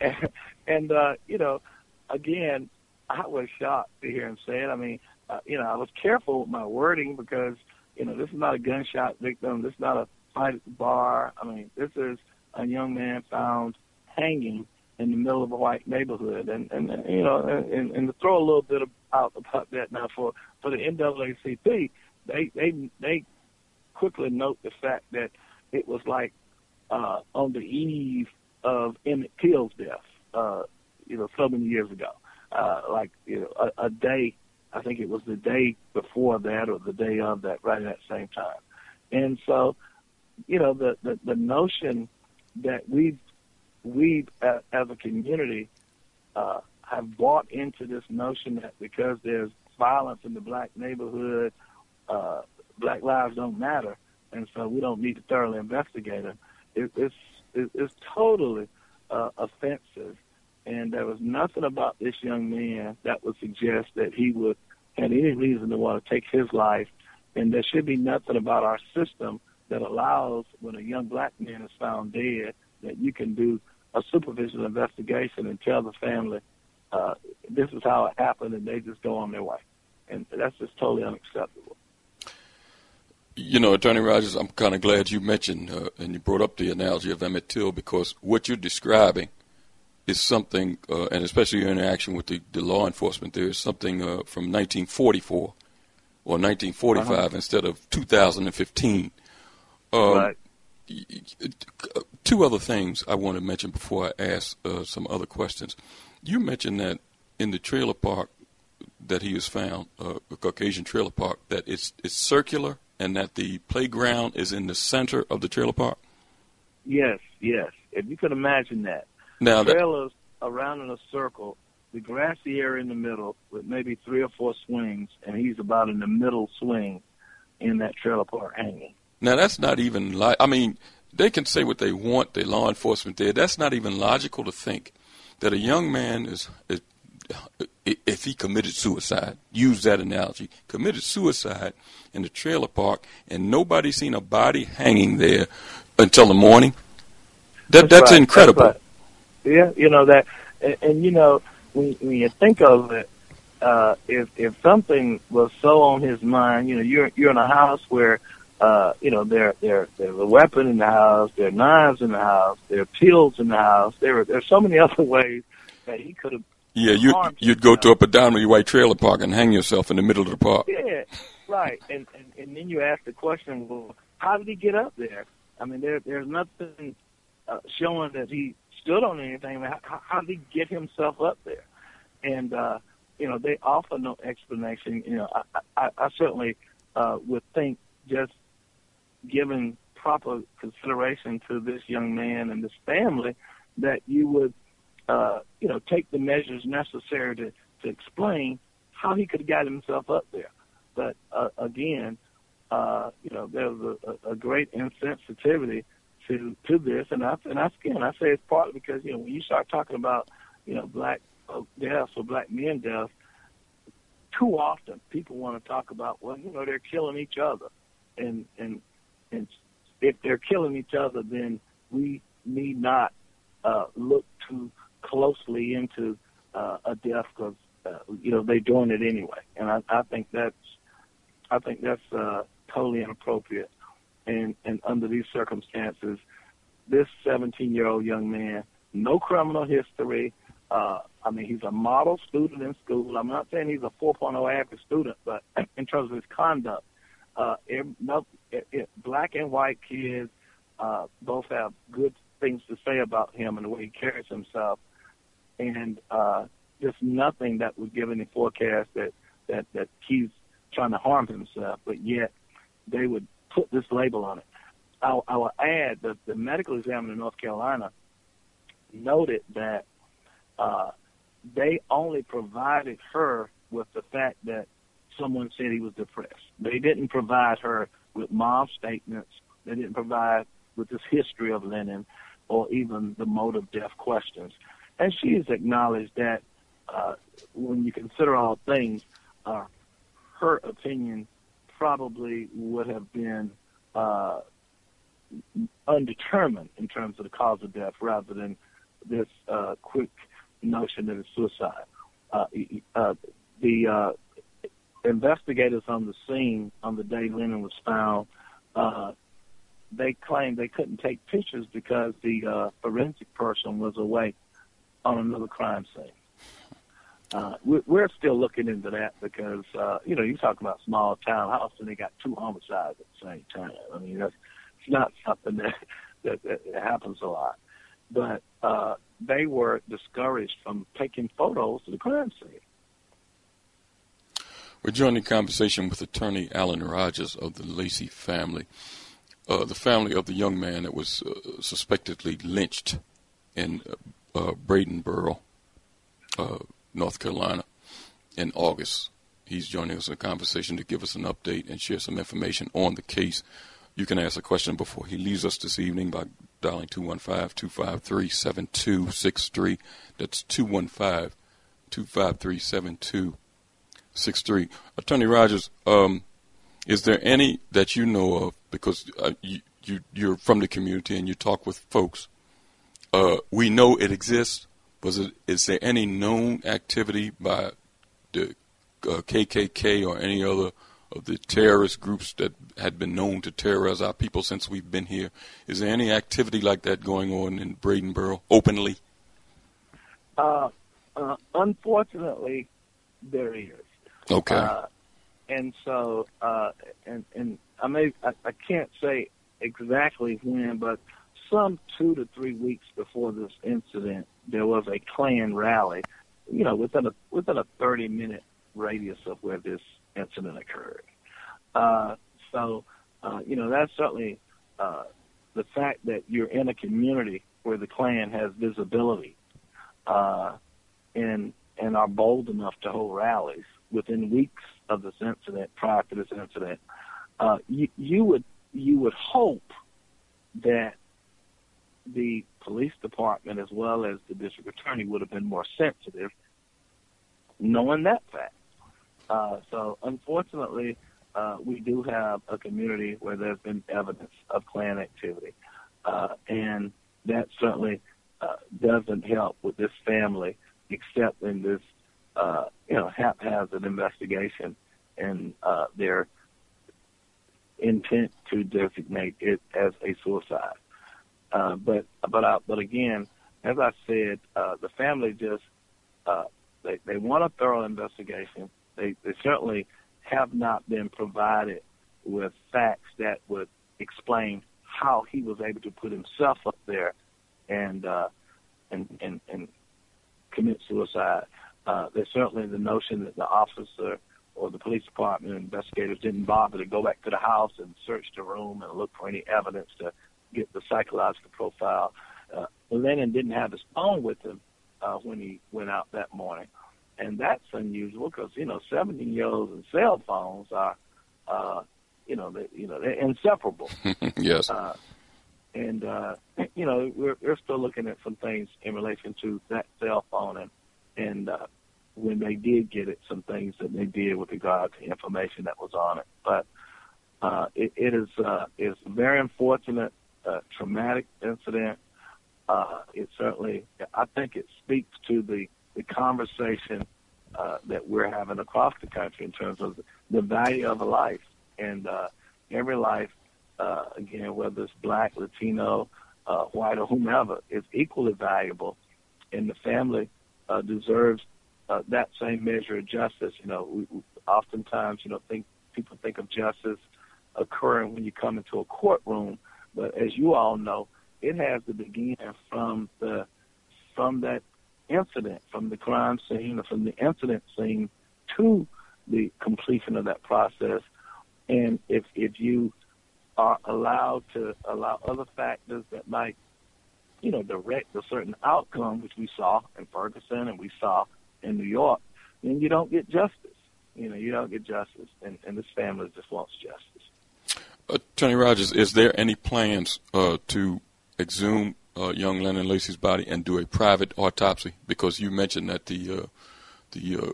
And, and uh, you know, again, I was shocked to hear him say it. I mean, uh, you know, I was careful with my wording because, you know, this is not a gunshot victim. This is not a fight at the bar. I mean, this is a young man found hanging in the middle of a white neighborhood. And, and you know, and, and to throw a little bit out about that now for, for the NAACP, they, they, they quickly note the fact that it was like uh, on the eve of Emmett Till's death, uh, you know, so many years ago. Uh, like, you know, a, a day, I think it was the day before that or the day of that, right at that same time. And so, you know, the, the, the notion that we uh, as a community uh, have bought into this notion that because there's violence in the black neighborhood, uh, black lives don't matter, and so we don't need to thoroughly investigate them. It, it's it, it's totally uh, offensive, and there was nothing about this young man that would suggest that he would have any reason to want to take his life, and there should be nothing about our system that allows when a young black man is found dead that you can do a superficial investigation and tell the family uh, this is how it happened, and they just go on their way, and that's just totally unacceptable. You know, Attorney Rogers, I'm kind of glad you mentioned uh, and you brought up the analogy of Emmett Till because what you're describing is something, uh, and especially your interaction with the, the law enforcement, there is something uh, from 1944 or 1945 uh-huh. instead of 2015. Um, right. Two other things I want to mention before I ask uh, some other questions. You mentioned that in the trailer park that he was found, uh, a Caucasian trailer park, that it's it's circular and that the playground is in the center of the trailer park? Yes, yes. If you could imagine that. Now the trailers that, around in a circle, the grassy area in the middle with maybe three or four swings, and he's about in the middle swing in that trailer park hanging. Now that's not even like. I mean, they can say what they want. The law enforcement there. That's not even logical to think that a young man is, is if he committed suicide, use that analogy, committed suicide in the trailer park, and nobody seen a body hanging there until the morning. That that's, that's right. incredible. That's right. Yeah, you know that, and, and you know when, when you think of it, uh, if if something was so on his mind, you know, you're you're in a house where, uh, you know, there there there's a weapon in the house, there are knives in the house, there are pills in the house, there are there's so many *laughs* other ways that he could have yeah, you you'd go to up a predominantly white trailer park and hang yourself in the middle of the park. Yeah, right. And and, and then you ask the question, well, how did he get up there? I mean, there there's nothing uh, showing that he stood on anything. I mean, how, how did he get himself up there? And uh, you know, they offer no explanation. You know, I, I, I certainly uh, would think just given proper consideration to this young man and this family, that you would, uh, you know, take the measures necessary to, to explain how he could have got himself up there. But uh, again, uh, you know, there's a, a great insensitivity to to this, and I and I again I say it's partly because you know when you start talking about you know black deaths or black men deaths, too often people want to talk about well you know they're killing each other, and and and if they're killing each other, then we need not uh, look too closely into uh, a death because uh, you know they're doing it anyway, and I, I think that's I think that's uh, totally inappropriate. And and under these circumstances, this 17 year old young man, no criminal history. Uh, I mean, he's a model student in school. I'm not saying he's a 4.0 average student, but *clears throat* in terms of his conduct, uh, it, no, it, it, black and white kids uh, both have good things to say about him and the way he carries himself, and uh, just nothing that would give any forecast that that that he's trying to harm himself. But yet, they would put this label on it. I, I will add that the medical examiner in North Carolina noted that uh, they only provided her with the fact that someone said he was depressed. They didn't provide her with mom's statements. They didn't provide with this history of Lennon or even the mode of death questions. And she has acknowledged that uh, when you consider all things, uh, her opinion probably would have been uh, undetermined in terms of the cause of death rather than this uh, quick notion that it's suicide. Uh, uh, the uh, investigators on the scene on the day Lennon was found, uh, they claimed they couldn't take pictures because the uh, forensic person was away on another crime scene. Uh, we're still looking into that because, uh, you know, you talk about small town house and they got two homicides at the same time. I mean, that's it's not *laughs* something that, that, that happens a lot. But uh, they were discouraged from taking photos of the crime scene. We're joining the conversation with attorney Allen Rogers of the Lacy family, uh, the family of the young man that was uh, suspectedly lynched in uh, Bladenboro, uh, North Carolina in August. He's joining us in a conversation to give us an update and share some information on the case. You can ask a question before he leaves us this evening by dialing 215-253-7263. That's 215-253-7263. Attorney Rogers, um, is there any that you know of, because uh, you, you, you're from the community and you talk with folks, uh, we know it exists, was it? Is there any known activity by the uh, KKK or any other of the terrorist groups that had been known to terrorize our people since we've been here? Is there any activity like that going on in Bladenboro openly? Uh, uh, unfortunately, there is. Okay. Uh, and so, uh, and and I may I, I can't say exactly when, but some two to three weeks before this incident, there was a Klan rally, you know, within a within a 30 minute radius of where this incident occurred. Uh, so, uh, you know, that's certainly uh, the fact that you're in a community where the Klan has visibility uh, and and are bold enough to hold rallies within weeks of this incident, prior to this incident. Uh, you, you would you would hope that the police department as well as the district attorney would have been more sensitive knowing that fact. Uh, so unfortunately, uh, we do have a community where there's been evidence of Klan activity. Uh, and that certainly uh, doesn't help with this family, except in this, uh, you know, haphazard investigation and uh, their intent to designate it as a suicide. Uh, but but uh, but again, as I said, uh, the family just uh, they they want a thorough investigation. They they certainly have not been provided with facts that would explain how he was able to put himself up there and uh, and and and commit suicide. uh, there's certainly the notion that the officer or the police department investigators didn't bother to go back to the house and search the room and look for any evidence to get the psychological profile. Uh, Lennon didn't have his phone with him uh, when he went out that morning, and that's unusual because you know 17 year olds and cell phones are, uh, you know, they, you know they're inseparable. *laughs* yes. Uh, and uh, you know we're we're still looking at some things in relation to that cell phone and and uh, when they did get it, some things that they did with regard to information that was on it. But uh, it, it is uh, it's very unfortunate, uh, traumatic incident. Uh, it certainly, I think, it speaks to the the conversation uh, that we're having across the country in terms of the value of a life and uh, every life. Uh, again, whether it's black, Latino, uh, white, or whomever, is equally valuable, and the family uh, deserves uh, that same measure of justice. You know, we, we oftentimes, you know, think people think of justice occurring when you come into a courtroom, but as you all know, it has to begin from the from that incident, from the crime scene, or from the incident scene to the completion of that process. And if if you are allowed to allow other factors that might, you know, direct a certain outcome, which we saw in Ferguson and we saw in New York, then you don't get justice. You know, you don't get justice, and, and this family just wants justice. Attorney Rogers, is there any plans uh, to exhume uh, young Lennon Lacy's body and do a private autopsy? Because you mentioned that the uh, the uh,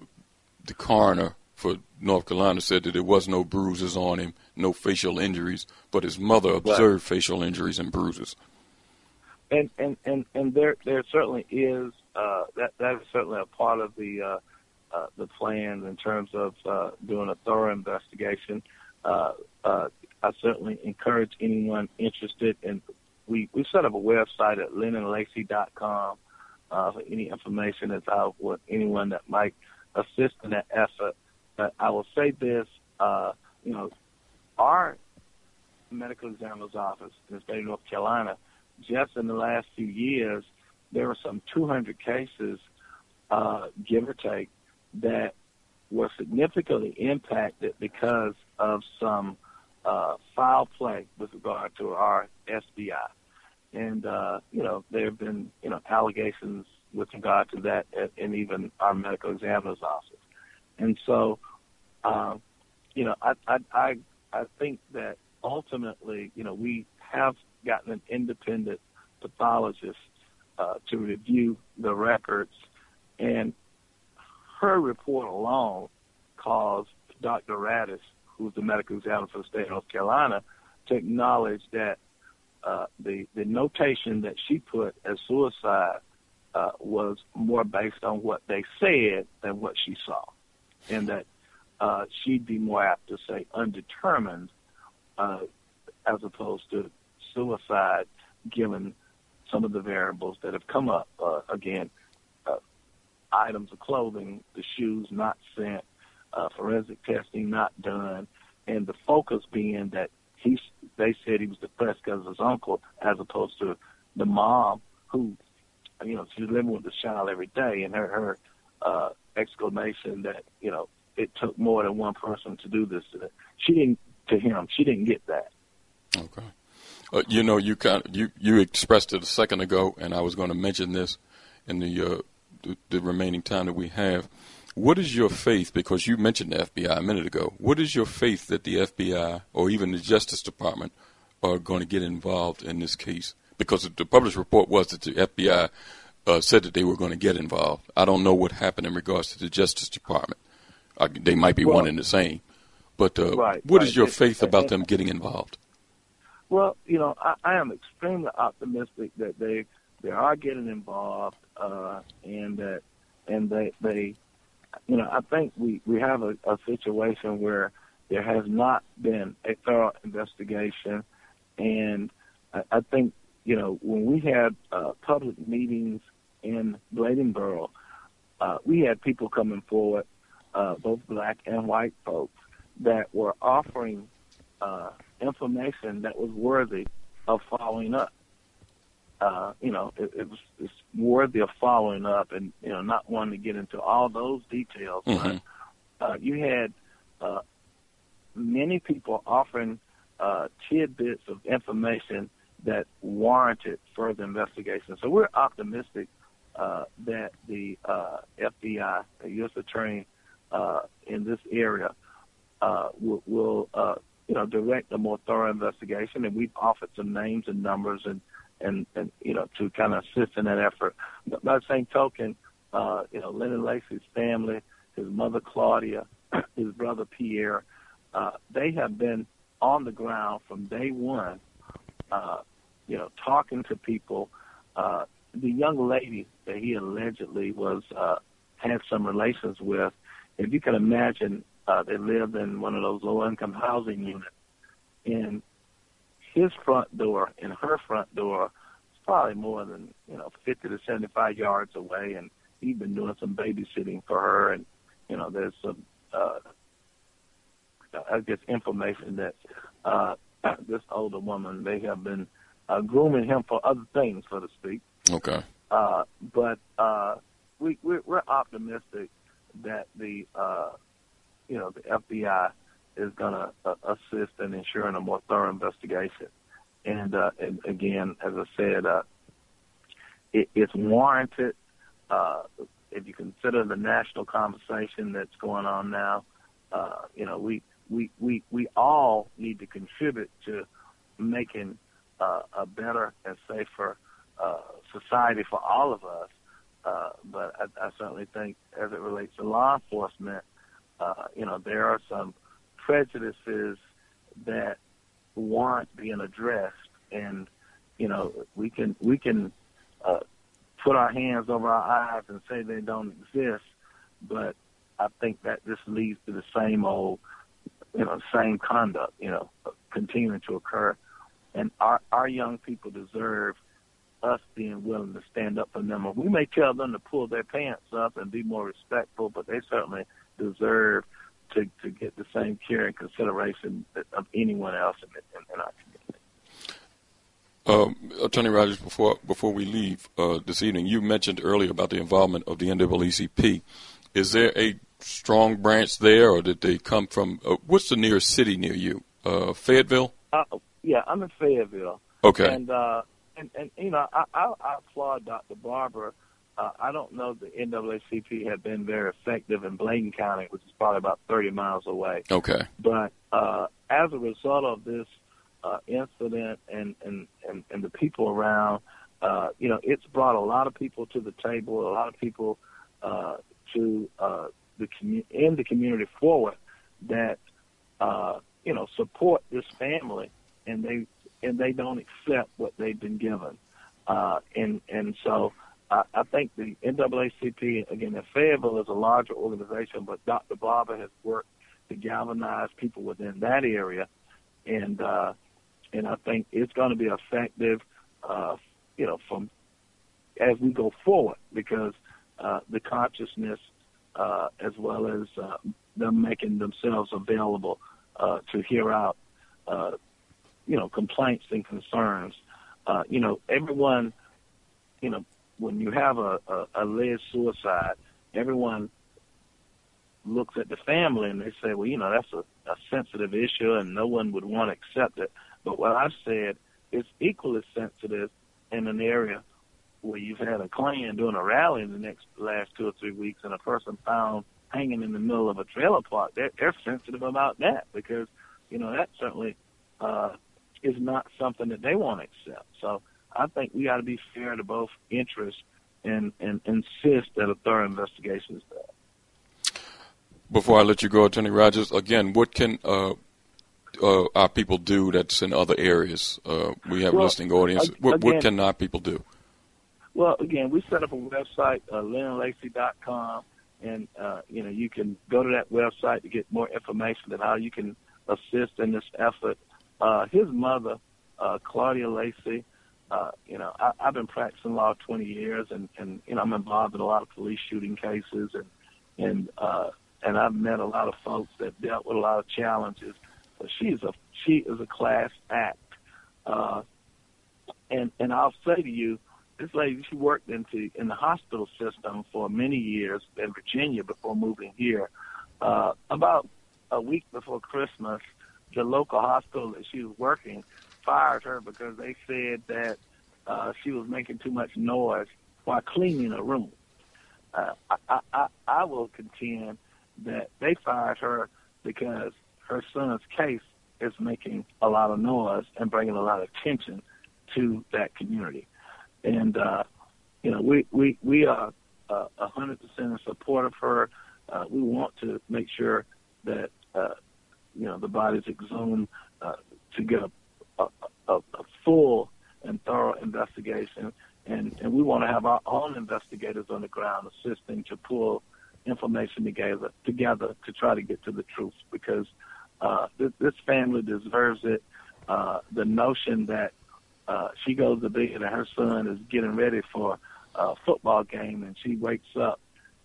the coroner for North Carolina said that there was no bruises on him, no facial injuries, but his mother observed right. facial injuries and bruises. And and and and there there certainly is uh, that that is certainly a part of the uh, uh, the plans in terms of uh, doing a thorough investigation. Uh, uh, I certainly encourage anyone interested in. We we set up a website at lennonlacy.com uh, for any information that's out with anyone that might assist in that effort. But I will say this, uh, you know, our medical examiner's office in the state of North Carolina, just in the last few years, there were some 200 cases, uh, give or take, that were significantly impacted because of some uh, foul play with regard to our SBI. And, uh, you know, there have been, you know, allegations with regard to that in even our medical examiner's office. And so, uh, you know, I, I, I, I think that ultimately, you know, we have gotten an independent pathologist uh, to review the records, and her report alone caused Dr. Radisch, who's the medical examiner for the state of North Carolina, to acknowledge that uh, the the notation that she put as suicide uh, was more based on what they said than what she saw, and that uh, she'd be more apt to say undetermined uh, as opposed to suicide, given some of the variables that have come up. Uh, again, uh, items of clothing, the shoes not sent, uh, forensic testing not done, and the focus being that he they said he was depressed because of his uncle, as opposed to the mom who, you know, she's living with the child every day, and her her uh, exclamation that you know it took more than one person to do this. She didn't to him. She didn't get that. Okay. Uh, you know, you kind of, you you expressed it a second ago, and I was going to mention this in the, uh, the, the remaining time that we have. What is your faith? Because you mentioned the FBI a minute ago. What is your faith that the FBI or even the Justice Department are going to get involved in this case? Because the published report was that the FBI uh, said that they were going to get involved. I don't know what happened in regards to the Justice Department. I, they might be well, one and the same. But uh, right, what right. is your faith about them getting involved? Well, you know, I, I am extremely optimistic that they they are getting involved, uh, and that and they they, you know, I think we we have a, a situation where there has not been a thorough investigation, and I, I think you know when we had uh, public meetings in Bladenboro, uh, we had people coming forward, uh, both black and white folks, that were offering uh, information that was worthy of following up. Uh, you know, it, it was it's worthy of following up, and you know, not wanting to get into all those details, Mhm. but uh, you had uh, many people offering uh, tidbits of information that warranted further investigation. So we're optimistic uh, that the uh, FBI, the U.S. Attorney uh, in this area, uh, will, will uh, you know direct a more thorough investigation, and we've offered some names and numbers and and, and you know to kind of assist in that effort. But by the same token, uh, you know Lennon Lacy's family, his mother Claudia, *clears throat* his brother Pierre, uh, they have been on the ground from day one, uh, you know, talking to people. Uh, the young lady that he allegedly was uh, had some relations with, if you can imagine, uh, they lived in one of those low-income housing units, and his front door and her front door is probably more than you know 50 to 75 yards away, and he'd been doing some babysitting for her, and you know, there's some uh, I guess information that uh, *clears throat* this older woman they have been uh, grooming him for other things, so to speak. Okay. Uh, but uh, we we're, we're optimistic that the uh, you know the FBI is going to uh, assist in ensuring a more thorough investigation. And, uh, and again, as I said, uh, it, it's warranted. Uh, if you consider the national conversation that's going on now, uh, you know, we, we, we, we all need to contribute to making uh, a better and safer society for all of us. But I, I certainly think, as it relates to law enforcement, you know, there are some prejudices that warrant being addressed, and you know, we can we can uh, put our hands over our eyes and say they don't exist, but I think that this leads to the same old, you know, same conduct, you know, continuing to occur, and our our young people deserve us being willing to stand up for them. We may tell them to pull their pants up and be more respectful, but they certainly deserve to, to get the same care and consideration of anyone else in, in, in our community. Um, Attorney Rogers, before before we leave uh, this evening, you mentioned earlier about the involvement of the NAACP. Is there a strong branch there, or did they come from? Uh, what's the nearest city near you? Uh, Fayetteville. Uh, yeah, I'm in Fayetteville. Okay. And uh, and, and you know, I, I, I applaud Dr. Barber. Uh, I don't know the NAACP have been very effective in Bladen County, which is probably about 30 miles away. Okay. But uh, as a result of this uh, incident and, and, and, and the people around, uh, you know, it's brought a lot of people to the table, a lot of people uh, to uh, the commu- in the community forward that uh, you know support this family, and they and they don't accept what they've been given, uh, and and so. I, I think the NAACP, again, in Fayetteville is a larger organization, but Dr. Barber has worked to galvanize people within that area, and uh, and I think it's going to be effective, uh, you know, from as we go forward because uh, the consciousness, uh, as well as uh, them making themselves available uh, to hear out, uh, you know, complaints and concerns. Uh, you know, everyone, you know, when you have a, a alleged suicide, everyone looks at the family and they say, well, you know, that's a, a sensitive issue and no one would want to accept it. But what I've said is equally sensitive in an area where you've had a Klan doing a rally in the next last two or three weeks and a person found hanging in the middle of a trailer park. They're, they're sensitive about that because, you know, that certainly uh, is not something that they want to accept. So I think we got to be fair to both interests and, and insist that a thorough investigation is done. Before I let you go, Attorney Rogers, again, what can uh, uh, our people do that's in other areas? Uh, we have Well, listening audience. What, what can our people do? Well, again, we set up a website, uh, lennonlacy.com, and uh, you know you can go to that website to get more information on how you can assist in this effort. Uh, his mother, uh, Claudia Lacy, uh, you know, I, I've been practicing law 20 years, and and you know I'm involved in a lot of police shooting cases, and and uh, and I've met a lot of folks that dealt with a lot of challenges. But she's a she is a class act. Uh, and and I'll say to you, this lady she worked into in the hospital system for many years in Virginia before moving here. Uh, about a week before Christmas, the local hospital that she was working fired her because they said that uh, she was making too much noise while cleaning a room. Uh, I, I, I will contend that they fired her because her son's case is making a lot of noise and bringing a lot of attention to that community. And, uh, you know, we, we, we are uh, a uh, 100% in support of her. Uh, we want to make sure that, uh, you know, the body's exhumed uh, to get a, a, a, full and thorough investigation. And, and we want to have our own investigators on the ground assisting to pull information together together to try to get to the truth because uh, this, this family deserves it. Uh, the notion that uh, she goes to bed and her son is getting ready for a football game and she wakes up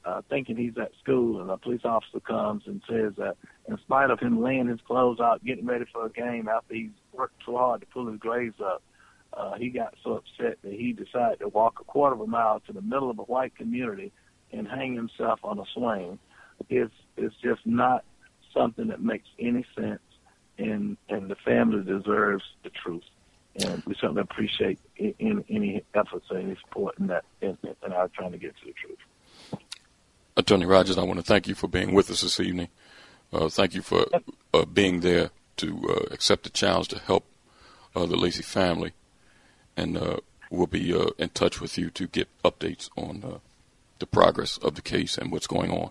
uh, thinking he's at school and a police officer comes and says that in spite of him laying his clothes out, getting ready for a game after he's worked so hard to pull his grades up, uh, he got so upset that he decided to walk a quarter of a mile to the middle of a white community and hang himself on a swing. It's it's just not something that makes any sense, and and the family deserves the truth. And we certainly appreciate any, any efforts or any support in that in, in our trying to get to the truth. Attorney Rogers, I want to thank you for being with us this evening. Uh, thank you for uh, being there to uh, accept the challenge to help uh, the Lacy family, and uh, we'll be uh, in touch with you to get updates on the progress of the case and what's going on.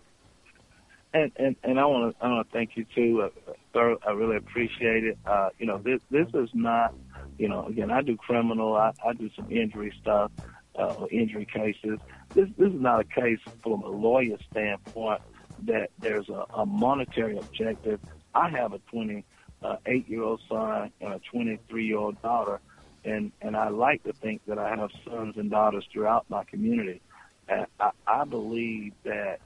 And and, and I want to I want to thank you too. Uh, I really appreciate it. Uh, you know, this this is not, you know, again, I do criminal, I, I do some injury stuff, uh, injury cases. This this is not a case from a lawyer standpoint that there's a, a monetary objective. I have a 28 year old son and a 23 year old daughter, and and I like to think that I have sons and daughters throughout my community. And I, I believe that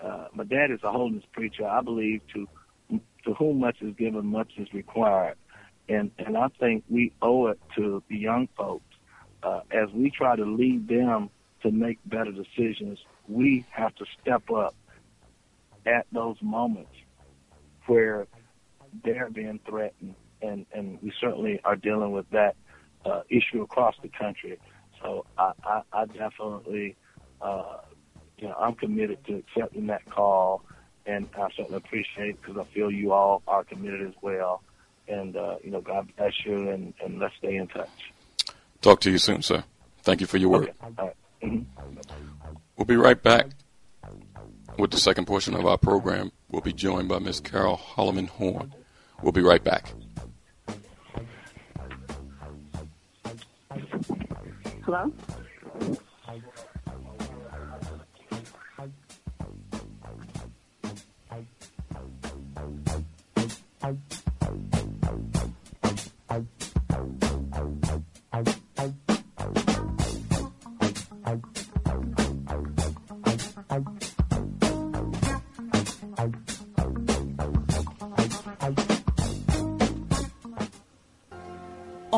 uh, my dad is a holiness preacher. I believe to to whom much is given, much is required, and and I think we owe it to the young folks uh, as we try to lead them to make better decisions. We have to step up at those moments where they're being threatened, and and we certainly are dealing with that uh, issue across the country. So I, I, I definitely uh, you know, I'm committed to accepting that call, and I certainly appreciate it because I feel you all are committed as well. And uh, you know, God bless you, and, and let's stay in touch. Talk to you soon, sir. Thank you for your work. Okay. Right. Mm-hmm. We'll be right back with the second portion of our program. We'll be joined by Miss Cariol Holloman-Horne. We'll be right back. Hello?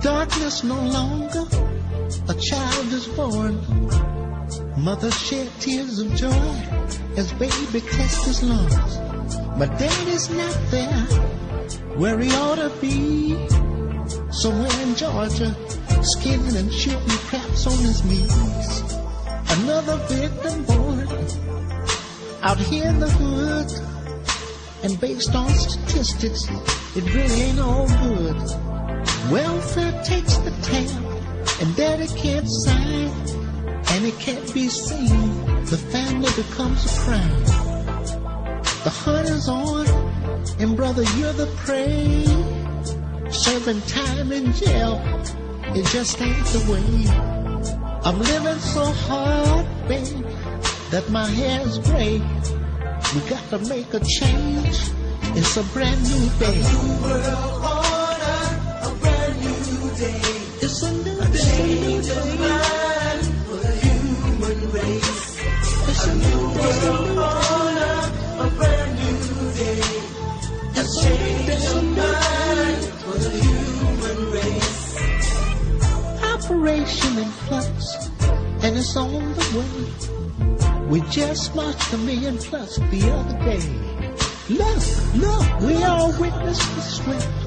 Darkness no longer, a child is born. Mother shed tears of joy as baby tests his lungs. But daddy's not there where he ought to be. Somewhere in Georgia, skinning and shooting craps on his knees. Another victim born out here in the hood. And based on statistics, it really ain't all good. Welfare takes the tab, and daddy can't sign, and it can't be seen. The family becomes a crime. The hunt is on, and brother, you're the prey. Serving time in jail, it just ain't the way. I'm living so hard, babe, that my hair's gray. We got to make a change. It's a brand new day. A new world order, a brand new day. Operation in flux, and it's on the way. We just marched a million plus the other day. Look, look, we all witnessed the sweat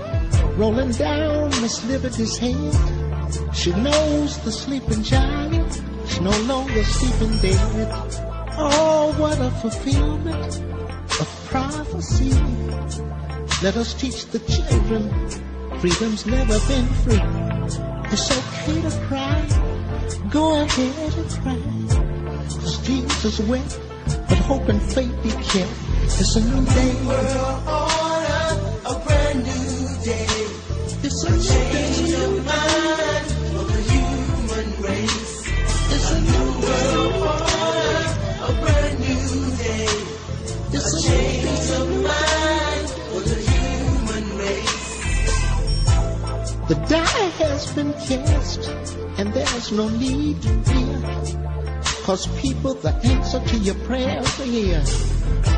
rolling down Miss Liberty's head. She knows the sleeping giant, she's no longer sleeping dead. Oh, what a fulfillment of prophecy. Let us teach the children freedom's never been free. It's okay to cry, go ahead and cry. Cause Jesus wept, but hope and faith be kept. It's a new day. World order, a brand new day. It's a, a change of there's no need to fear. Cause people, the answer to your prayers are here.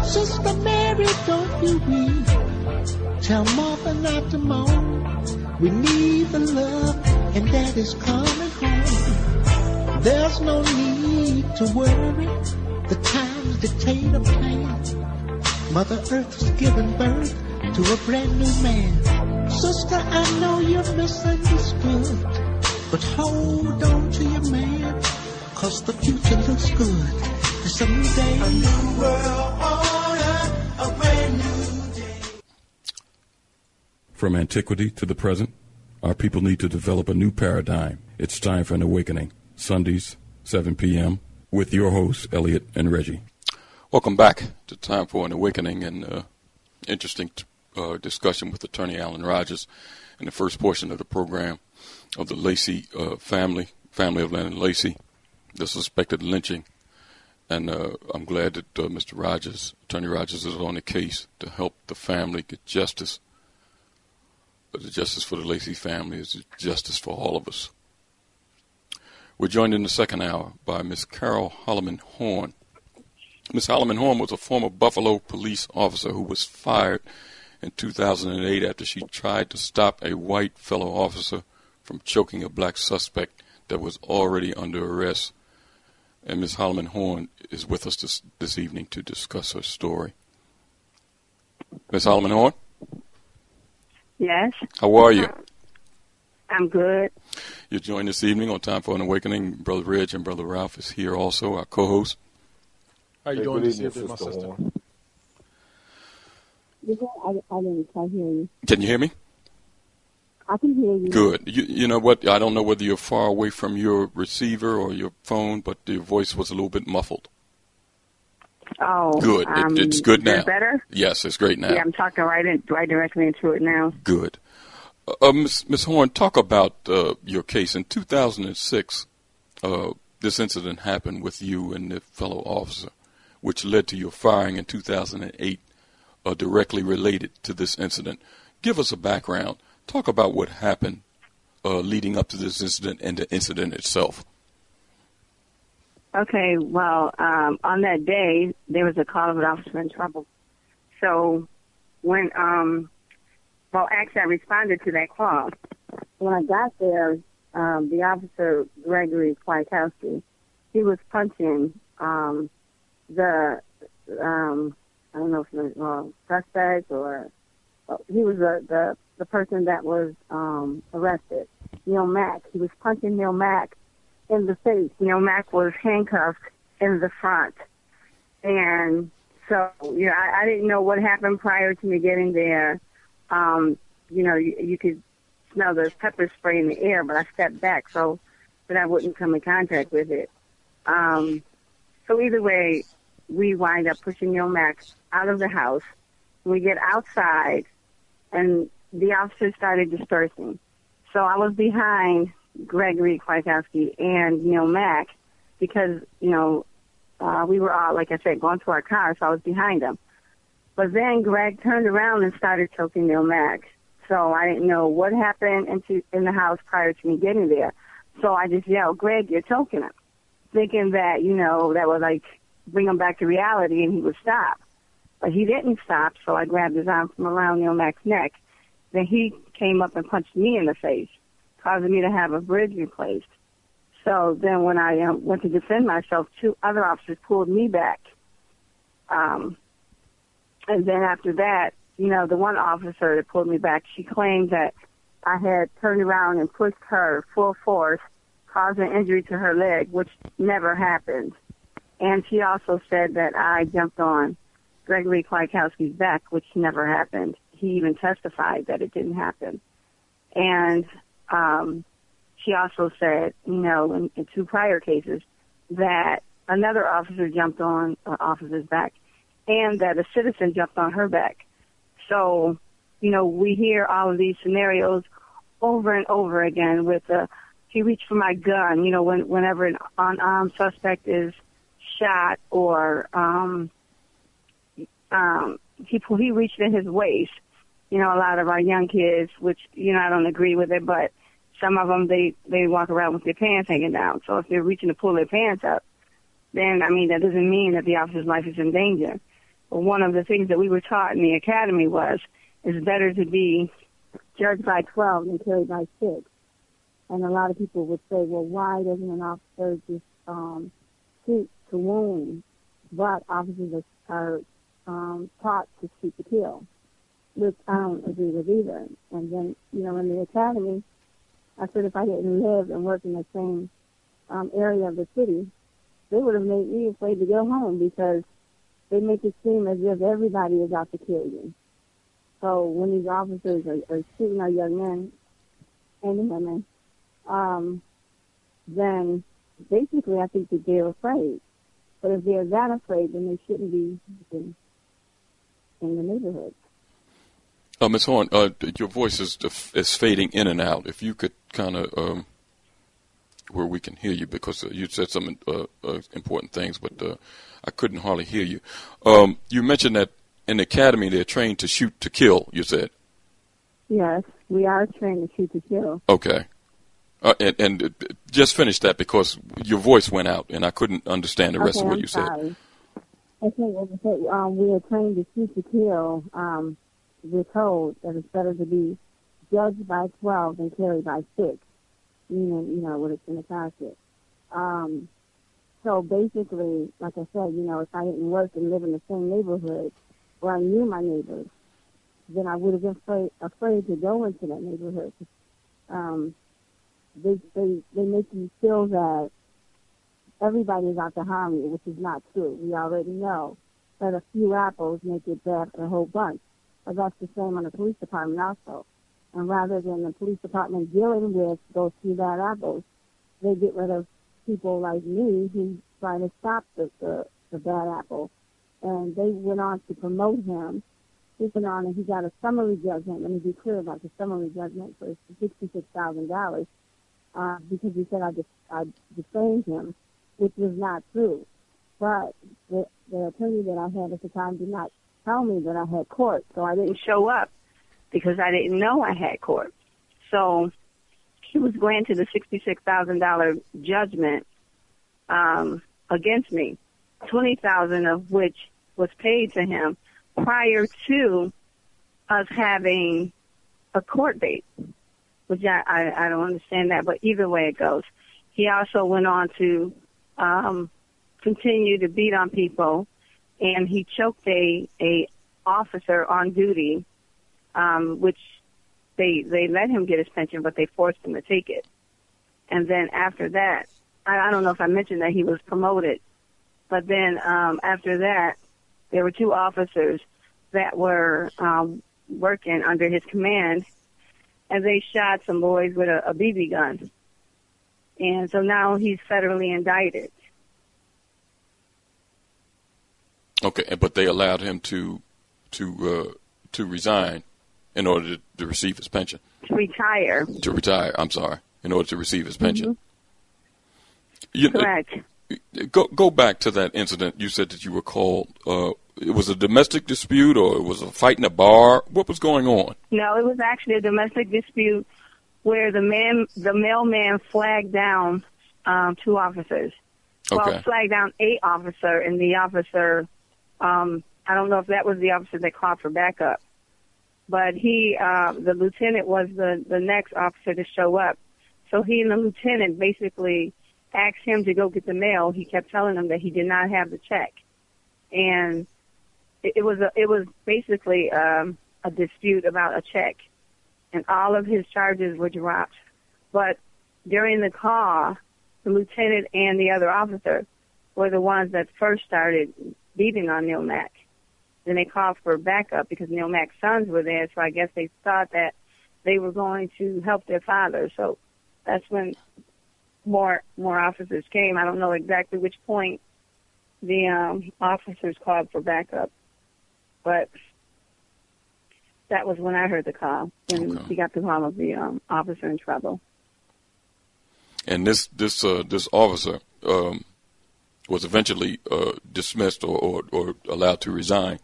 Sister Mary, don't you weep. Tell Martha not to moan. We need the love, and that is coming home. There's no need to worry. The times dictate a plan. Mother Earth has given birth to a brand new man. Sister, I know you're misunderstood, but hold on to your man. Cause the future looks good. It's a new day. A new world order. A brand new day. From antiquity to the present, our people need to develop a new paradigm. It's time for an awakening. Sundays, 7 p.m., with your hosts, Elliot and Reggie. Welcome back to Time for an Awakening and uh, interesting uh, discussion with Attorney Allen Rogers in the first portion of the program of the Lacy uh, family, family of Lennon Lacy, the suspected lynching. And uh, I'm glad that uh, Mr. Rogers, Attorney Rogers, is on the case to help the family get justice. But the justice for the Lacy family is justice for all of us. We're joined in the second hour by Miss Carol Holloman Horn. Miss Holloman-Horne was a former Buffalo police officer who was fired in 2008 after she tried to stop a white fellow officer from choking a black suspect that was already under arrest. And Ms. Holloman-Horne is with us this, this evening to discuss her story. Ms. Holloman-Horne? Yes. How are you? I'm good. You're joined this evening on Time for an Awakening. Brother Reg and Brother Ralph is here also, our co-host. How are you Hey, doing good this evening, evening, my Sister sister? Horne. I, I didn't quite hear you. Can you hear me? I can hear you. Good. You, you know what? I don't know whether you're far away from your receiver or your phone, but your voice was a little bit muffled. Oh, Good. Um, it, it's good now. better? Yes, it's great now. Yeah, I'm talking right in, right directly into it now. Good. Uh, uh, Ms. Ms. Horne, talk about uh, your case. In 2006, uh, this incident happened with you and the fellow officer, which led to your firing in 2008, uh, directly related to this incident. Give us a background. Talk about what happened uh, leading up to this incident and the incident itself. Okay, well, um, on that day, there was a call of an officer in trouble. So when, um, well, actually, I responded to that call. When I got there, um, the officer, Gregory Kwiatkowski, he was punching um, the, um, I don't know if it was uh, suspect or uh, he was the, the, the person that was um, arrested, Neil Mack. He was punching Neil Mack in the face. Neil Mack was handcuffed in the front. And so, you know, I, I didn't know what happened prior to me getting there. Um, you know, you, you could smell the pepper spray in the air, but I stepped back so that I wouldn't come in contact with it. Um, so either way, we wind up pushing Neil Mack out of the house. We get outside, and the officers started dispersing. So I was behind Gregory Kwiatkowski and Neil Mack because, you know, uh, we were all, like I said, going to our car, so I was behind them. But then Greg turned around and started choking Neil Mack. So I didn't know what happened into, in the house prior to me getting there. So I just yelled, Greg, you're choking him. Thinking that, you know, that would like bring him back to reality and he would stop. But he didn't stop, so I grabbed his arm from around Neil Mack's neck. Then he came up and punched me in the face, causing me to have a bridge replaced. So then when I um, went to defend myself, two other officers pulled me back. Um, and then after that, you know, the one officer that pulled me back, she claimed that I had turned around and pushed her full force, causing injury to her leg, which never happened. And she also said that I jumped on Gregory Kwiatkowski's back, which never happened. He even testified that it didn't happen. And um, she also said, you know, in, in two prior cases, that another officer jumped on an officer's back and that a citizen jumped on her back. So, you know, we hear all of these scenarios over and over again with the, he reached for my gun, you know, when, whenever an unarmed suspect is shot or, um, um, he, he reached in his waist. You know, a lot of our young kids, which, you know, I don't agree with it, but some of them, they, they walk around with their pants hanging down. So if they're reaching to pull their pants up, then, I mean, that doesn't mean that the officer's life is in danger. But one of the things that we were taught in the academy was, it's better to be judged by 12 than carried by 6. And a lot of people would say, well, why doesn't an officer just um, shoot to wound? But officers are, are um, taught to shoot to kill, which I don't agree with either. And then, you know, in the academy, I said if I didn't live and work in the same um, area of the city, they would have made me afraid to go home because they make it seem as if everybody is out to kill you. So when these officers are, are shooting our young men and women, um, then basically I think that they're afraid. But if they're that afraid, then they shouldn't be in, in the neighborhood. Uh, Ms. Horne, uh, your voice is is fading in and out. If you could kind of um, where we can hear you, because uh, you said some uh, uh, important things, but uh, I couldn't hardly hear you. Um, you mentioned that in the academy they're trained to shoot to kill. You said Yes, we are trained to shoot to kill. okay, uh, and, and uh, just finish that because your voice went out and I couldn't understand the rest okay, of what I'm you said. sorry. I think, as I said, um, we are trained to shoot to kill. Um, we're told that it's better to be judged by 12 than carried by 6, meaning, you know, when it's in the casket. Um, so basically, like I said, you know, if I didn't work and live in the same neighborhood where I knew my neighbors, then I would have been afraid, afraid to go into that neighborhood. Um, they, they, they make you feel that everybody's out to harm you, which is not true. We already know that a few apples make it bad for a whole bunch. That's the same on the police department also. And rather than the police department dealing with those few bad apples, they get rid of people like me who try to stop the, the, the bad apple. And they went on to promote him. He went on and he got a summary judgment. Let me be clear about the summary judgment for $66,000 uh, because he said I, def- I defamed him, which was not true. But the, the attorney that I had at the time did not tell me that I had court, so I didn't show up because I didn't know I had court. So he was granted a sixty-six thousand dollar judgment um, against me, twenty thousand of which was paid to him prior to us having a court date, which I, I, I don't understand that, but either way it goes. He also went on to um, continue to beat on people, and he choked a a officer on duty, um, which they they let him get his pension, but they forced him to take it. And then after that, I, I don't know if I mentioned that he was promoted, but then um, after that, there were two officers that were um, working under his command, and they shot some boys with a, a BB gun. And so now he's federally indicted. Okay, but they allowed him to to uh, to resign in order to, to receive his pension. To retire. To retire. I'm sorry. In order to receive his pension. You, Correct. go go back to that incident. You said that you were called. Uh, it was a domestic dispute, or it was a fight in a bar. What was going on? No, it was actually a domestic dispute where the man, the mailman, flagged down um, two officers. Well, flagged down a officer, and the officer, um, I don't know if that was the officer that called for backup, but he, uh, the lieutenant, was the the next officer to show up. So he and the lieutenant basically asked him to go get the mail. He kept telling them that he did not have the check, and it, it was a, it was basically um, a dispute about a check, and all of his charges were dropped. But during the call, the lieutenant and the other officer were the ones that first started beating on Neil Mack. Then they called for backup because Neil Mack's sons were there, so I guess they thought that they were going to help their father. So that's when more more officers came. I don't know exactly which point the um, officers called for backup, but that was when I heard the call, and we got the call of the um, officer in trouble. And this this uh, this officer um, was eventually uh, dismissed or, or, or allowed to resign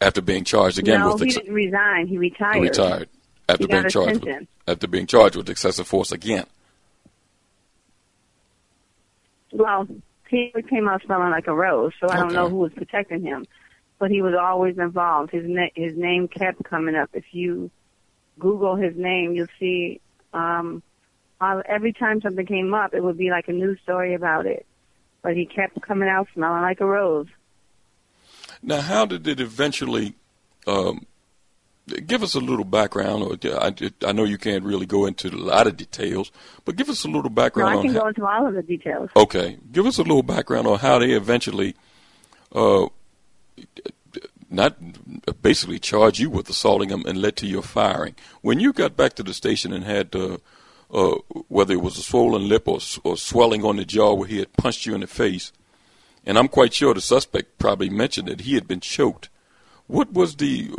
after being charged again no, with he ex- didn't resign. He retired. he retired after He being charged with, after being charged with excessive force again. Well, he came out smelling like a rose, so I don't know who was protecting him, but he was always involved. His na- his name kept coming up. If you Google his name, you'll see um, all, every time something came up, it would be like a news story about it. But he kept coming out smelling like a rose. Now, how did it eventually? Um, give us a little background. Or I, I know you can't really go into a lot of details, but give us a little No, background I on can how, go into all of the details. Okay, give us a little background on how they eventually, uh, not basically charge you with assaulting them and led to your firing. When you got back to the station and had, uh, uh, whether it was a swollen lip or, or swelling on the jaw where he had punched you in the face, and I'm quite sure the suspect probably mentioned that he had been choked. What was the,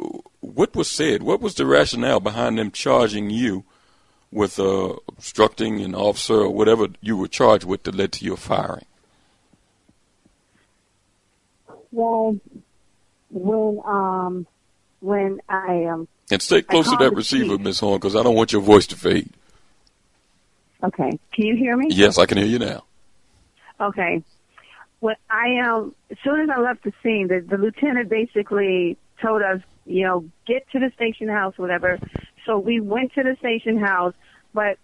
what was said? What was the rationale behind them charging you with uh, obstructing an officer or whatever you were charged with that led to your firing? Well, when um when I um And stay close to that receiver. Miss Horne, because I don't want your voice to fade. Okay, can you hear me? Yes, I can hear you now. Okay. When I um, as soon as I left the scene, the, the lieutenant basically told us, you know, get to the station house, whatever. So we went to the station house, but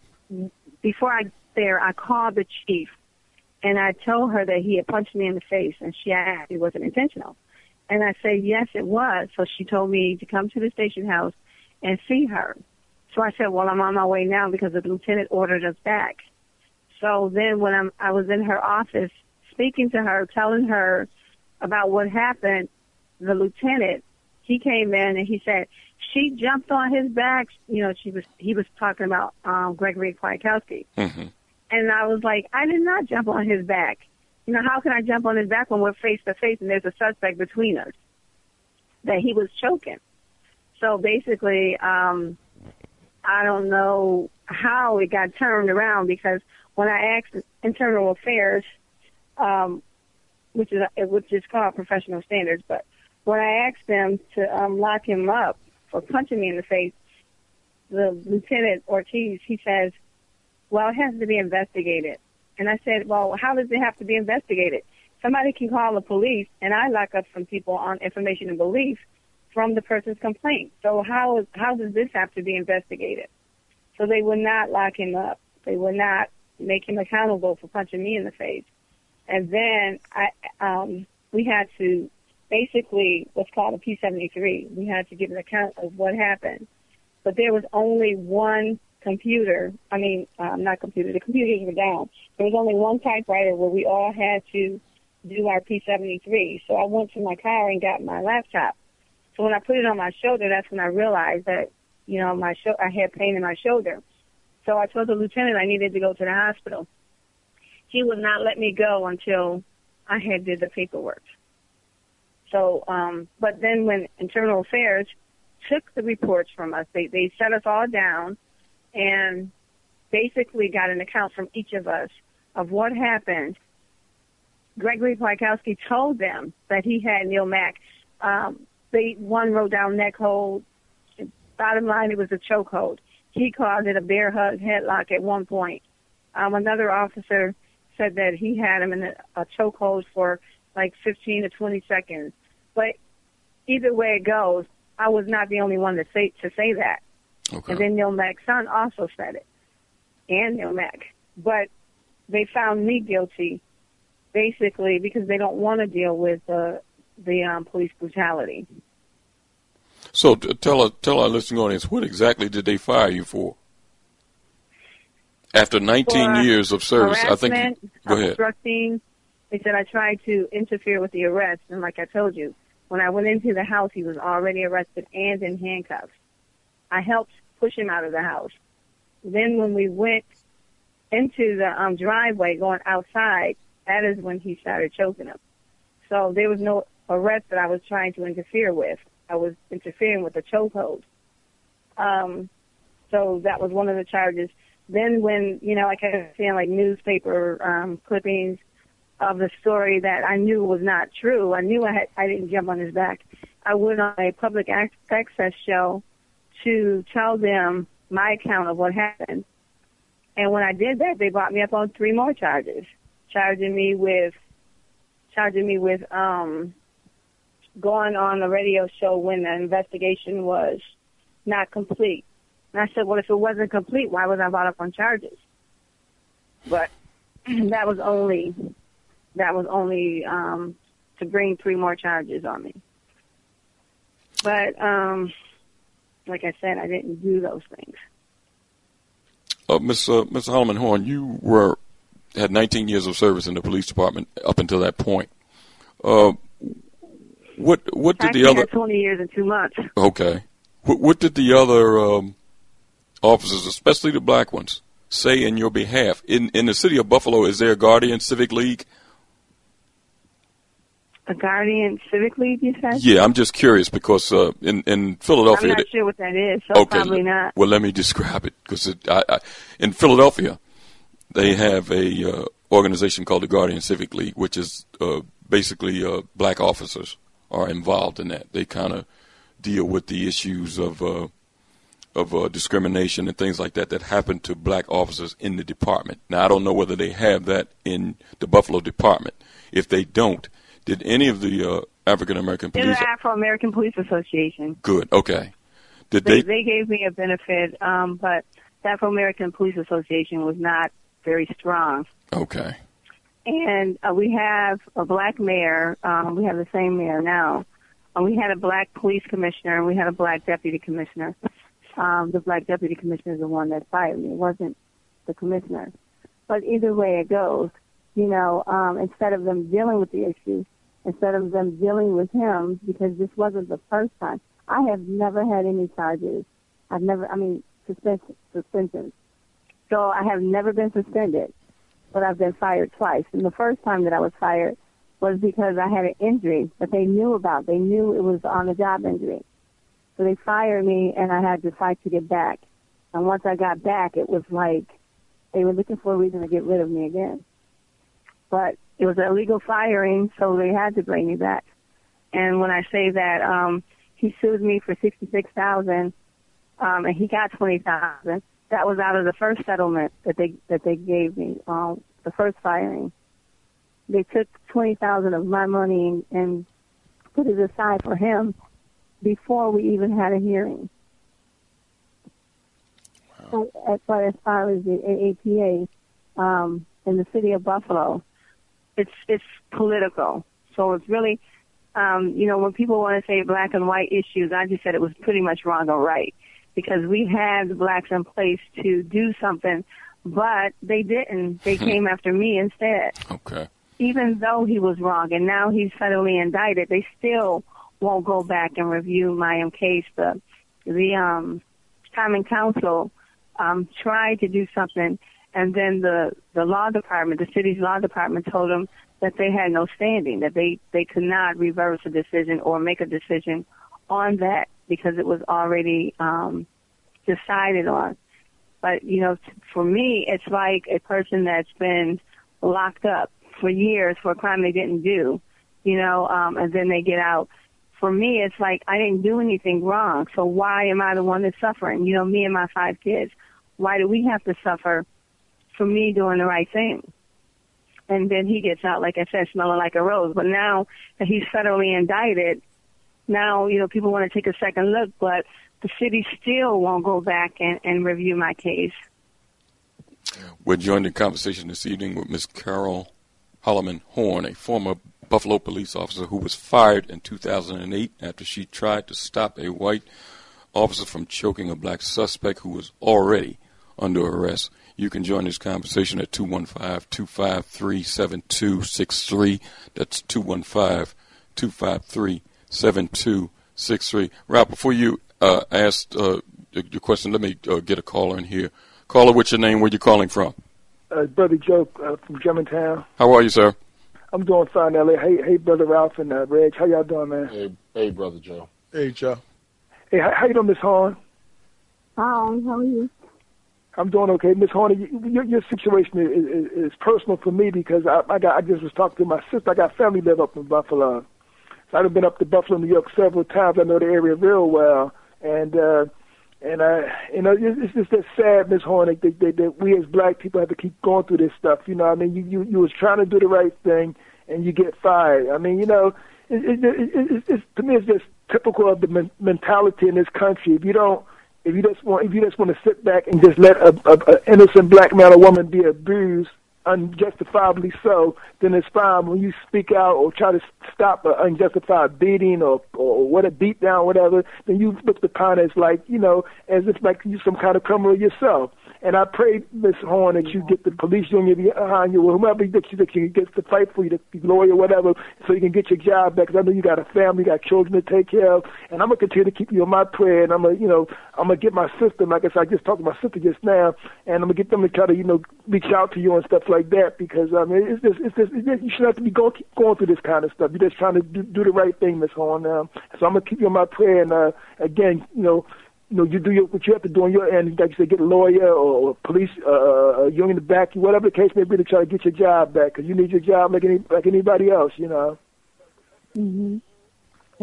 before I got there, I called the chief, and I told her that he had punched me in the face, and she asked if it wasn't intentional, and I said yes, it was. So she told me to come to the station house and see her. So I said, well, I'm on my way now because the lieutenant ordered us back. So then when I'm, I was in her office speaking to her, telling her about what happened, the lieutenant, he came in and he said, she jumped on his back. You know, she was, he was talking about, um, Gregory Kwiatkowski. Mm-hmm. And I was like, I did not jump on his back. You know, how can I jump on his back when we're face to face and there's a suspect between us? That he was choking. So basically, um, I don't know how it got turned around because when I asked Internal Affairs, um, which is which is called professional standards, but when I asked them to um, lock him up for punching me in the face, the Lieutenant Ortiz he says, "Well, it has to be investigated." And I said, "Well, how does it have to be investigated? Somebody can call the police, and I lock up some people on information and belief from the person's complaint. So how is how does this have to be investigated?" So they would not lock him up. They would not make him accountable for punching me in the face. And then I, um, we had to basically what's called a P73. We had to give an account of what happened. But there was only one computer. I mean, um, not computer. The computers were down. There was only one typewriter where we all had to do our P73. So I went to my car and got my laptop. So when I put it on my shoulder, that's when I realized that, you know, my sho- I had pain in my shoulder. So I told the lieutenant I needed to go to the hospital. He would not let me go until I had did the paperwork. So, um, but then when Internal Affairs took the reports from us, they, they set us all down and basically got an account from each of us of what happened. Gregory Kwiatkowski told them that he had Neil Mack. Um, they one wrote down neck hold. Bottom line, it was a choke hold. He called it a bear hug headlock at one point. Um, another officer said that he had him in a, a chokehold for like 15 to 20 seconds. But either way it goes, I was not the only one to say to say that. Okay. And then Neil Mack's son also said it, and Neil Mack. But they found me guilty, basically because they don't want to deal with uh, the um, police brutality. So t- tell our, tell our listening audience what exactly did they fire you for? After 19 For years of service, I think. Go ahead. obstructing. They said I tried to interfere with the arrest, and like I told you, when I went into the house, he was already arrested and in handcuffs. I helped push him out of the house. Then when we went into the um, driveway going outside, that is when he started choking him. So there was no arrest that I was trying to interfere with. I was interfering with the chokehold. Um, so that was one of the charges. Then when, you know, I kept seeing like newspaper um, clippings of the story that I knew was not true. I knew I had, I didn't jump on his back. I went on a public access show to tell them my account of what happened. And when I did that, they brought me up on three more charges, charging me with, charging me with, um, going on a radio show when the investigation was not complete. And I said, well, if it wasn't complete, why was I brought up on charges? But *clears throat* that was only, that was only, um, to bring three more charges on me. But, um, like I said, I didn't do those things. Uh, Miss uh, Mr. Holloman-Horne, you were had 19 years of service in the police department up until that point. Uh, what what did the other? 20 years and two months. Okay, what, what did the other um, officers, especially the black ones, say in your behalf? In in the city of Buffalo, is there a Guardian Civic League? A Guardian Civic League, you said? Yeah, I'm just curious because uh, in in I'm Philadelphia, not sure what that is, so okay, probably not. well, let me *laughs* describe it because in Philadelphia, they have a uh, organization called the Guardian Civic League, which is uh, basically uh, black officers are involved in that. They kind of deal with the issues of uh, of uh, discrimination and things like that that happen to black officers in the department. Now, I don't know whether they have that in the Buffalo department. If they don't, did any of the uh, African American police? the Afro American Police Association. Good. Okay. Did They, they? they gave me a benefit, um, but the Afro American Police Association was not very strong. Okay. And uh, we have a black mayor. Um, we have the same mayor now. Uh, we had a black police commissioner, and we had a black deputy commissioner. Um, the black deputy commissioner is the one that fired me. It wasn't the commissioner. But either way it goes, you know, um, instead of them dealing with the issue, instead of them dealing with him, because this wasn't the first time. I have never had any charges. I've never, I mean, suspension, suspensions. So I have never been suspended, but I've been fired twice. And the first time that I was fired was because I had an injury that they knew about. They knew it was on a job injury. So they fired me and I had to fight to get back. And once I got back, it was like they were looking for a reason to get rid of me again. But it was a legal firing, so they had to bring me back. And when I say that, um, he sued me for sixty-six thousand, um, and he got twenty thousand. That was out of the first settlement that they that they gave me, um, the first firing. They took twenty thousand of my money and, and put it aside for him before we even had a hearing. Wow. As far as far as the AAPA um, in the city of Buffalo, it's it's political. So it's really, um, you know, when people want to say black and white issues, I just said it was pretty much wrong or right because we had the blacks in place to do something, but they didn't. They came after me instead. Okay. Even though he was wrong, and now he's federally indicted, they still won't go back and review my um, case. The the um, Common Council um, tried to do something, and then the the law department, the city's law department, told them that they had no standing, that they they could not reverse a decision or make a decision on that because it was already um, decided on. But you know, for me, it's like a person that's been locked up for years for a crime they didn't do, you know, um, and then they get out. For me, it's like I didn't do anything wrong, so why am I the one that's suffering? You know, me and my five kids. Why do we have to suffer for me doing the right thing? And then he gets out, like I said, smelling like a rose. But now that he's federally indicted, now, you know, people want to take a second look, but the city still won't go back and, and review my case. We're joined in conversation this evening with Ms. Carol Holloman Horn, a former Buffalo police officer who was fired in 2008 after she tried to stop a white officer from choking a black suspect who was already under arrest. You can join this conversation at 215 253 7263. That's 215 253 7263. Rob, before you uh, ask uh, your question, let me uh, get a caller in here. Caller, what's your name? Where you calling from? Uh, Brother Joe uh, from Germantown. How are you, sir? I'm doing fine, LA. Hey, hey, Brother Ralph and uh, Reg. How y'all doing, man? Hey, hey, Brother Joe. Hey, Joe. Hey, how, how you doing, Miss Horne? Hi, how are you? I'm doing okay, Miss Horner. Your, your situation is, is, is personal for me because I, I got I just was talking to my sister. I got family live up in Buffalo, so I've been up to Buffalo, New York several times. I know the area real well, and uh, and uh, you know it's just that sad, Miss Horner, that, that, that we as black people have to keep going through this stuff. You know, I mean, you you you was trying to do the right thing, and you get fired. I mean, you know, it, it, it, it, it's to me it's just typical of the men- mentality in this country. If you don't if you just want if you just want to sit back and just let a, a, a innocent black man or woman be abused unjustifiably so, then it's fine. When you speak out or try to stop an unjustified beating or or what a beat down, whatever, then you look upon as like you know as if like you some kind of criminal yourself. And I pray, Miss Horne, that you get the police union behind you, or whomever that you, that you gets to fight for you, the lawyer, whatever, so you can get your job back. Because I know you got a family, you got children to take care of, and I'm gonna continue to keep you in my prayer. And I'm gonna, you know, I'm gonna get my sister, like I said, I just talked to my sister just now, and I'm gonna get them to try to, you know, reach out to you and stuff like that. Because I mean, it's just, it's just, it's just you shouldn't have to be going going through this kind of stuff. You're just trying to do, do the right thing, Miss Horne. Um, so I'm gonna keep you in my prayer, and uh, again, you know you know, you do your, what you have to do on your end. Like you say, get a lawyer or, or police, uh, union to back you, whatever the case may be, to try to get your job back because you need your job like any like anybody else, you know. Mm-hmm.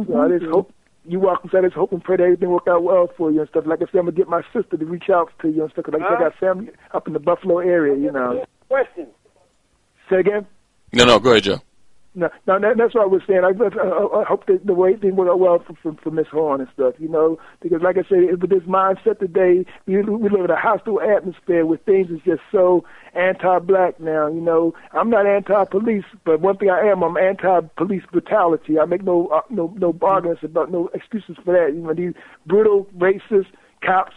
So I just hope you welcome. So I just hope and pray that everything work out well for you and stuff. Like I said, I'm gonna get my sister to reach out to you and stuff because like I said, I got family up in the Buffalo area, you know. Question. Say again. No, no, go ahead, Joe. No, no, that, that's what I was saying. I, I, I hope that the way thing work out well for, for, for Miss Horne and stuff, you know, because like I said, with this mindset today, we, we live in a hostile atmosphere where things is just so anti-black now. You know, I'm not anti-police, but one thing I am, I'm anti-police brutality. I make no uh, no no arguments about no excuses for that. You know, these brutal, racist cops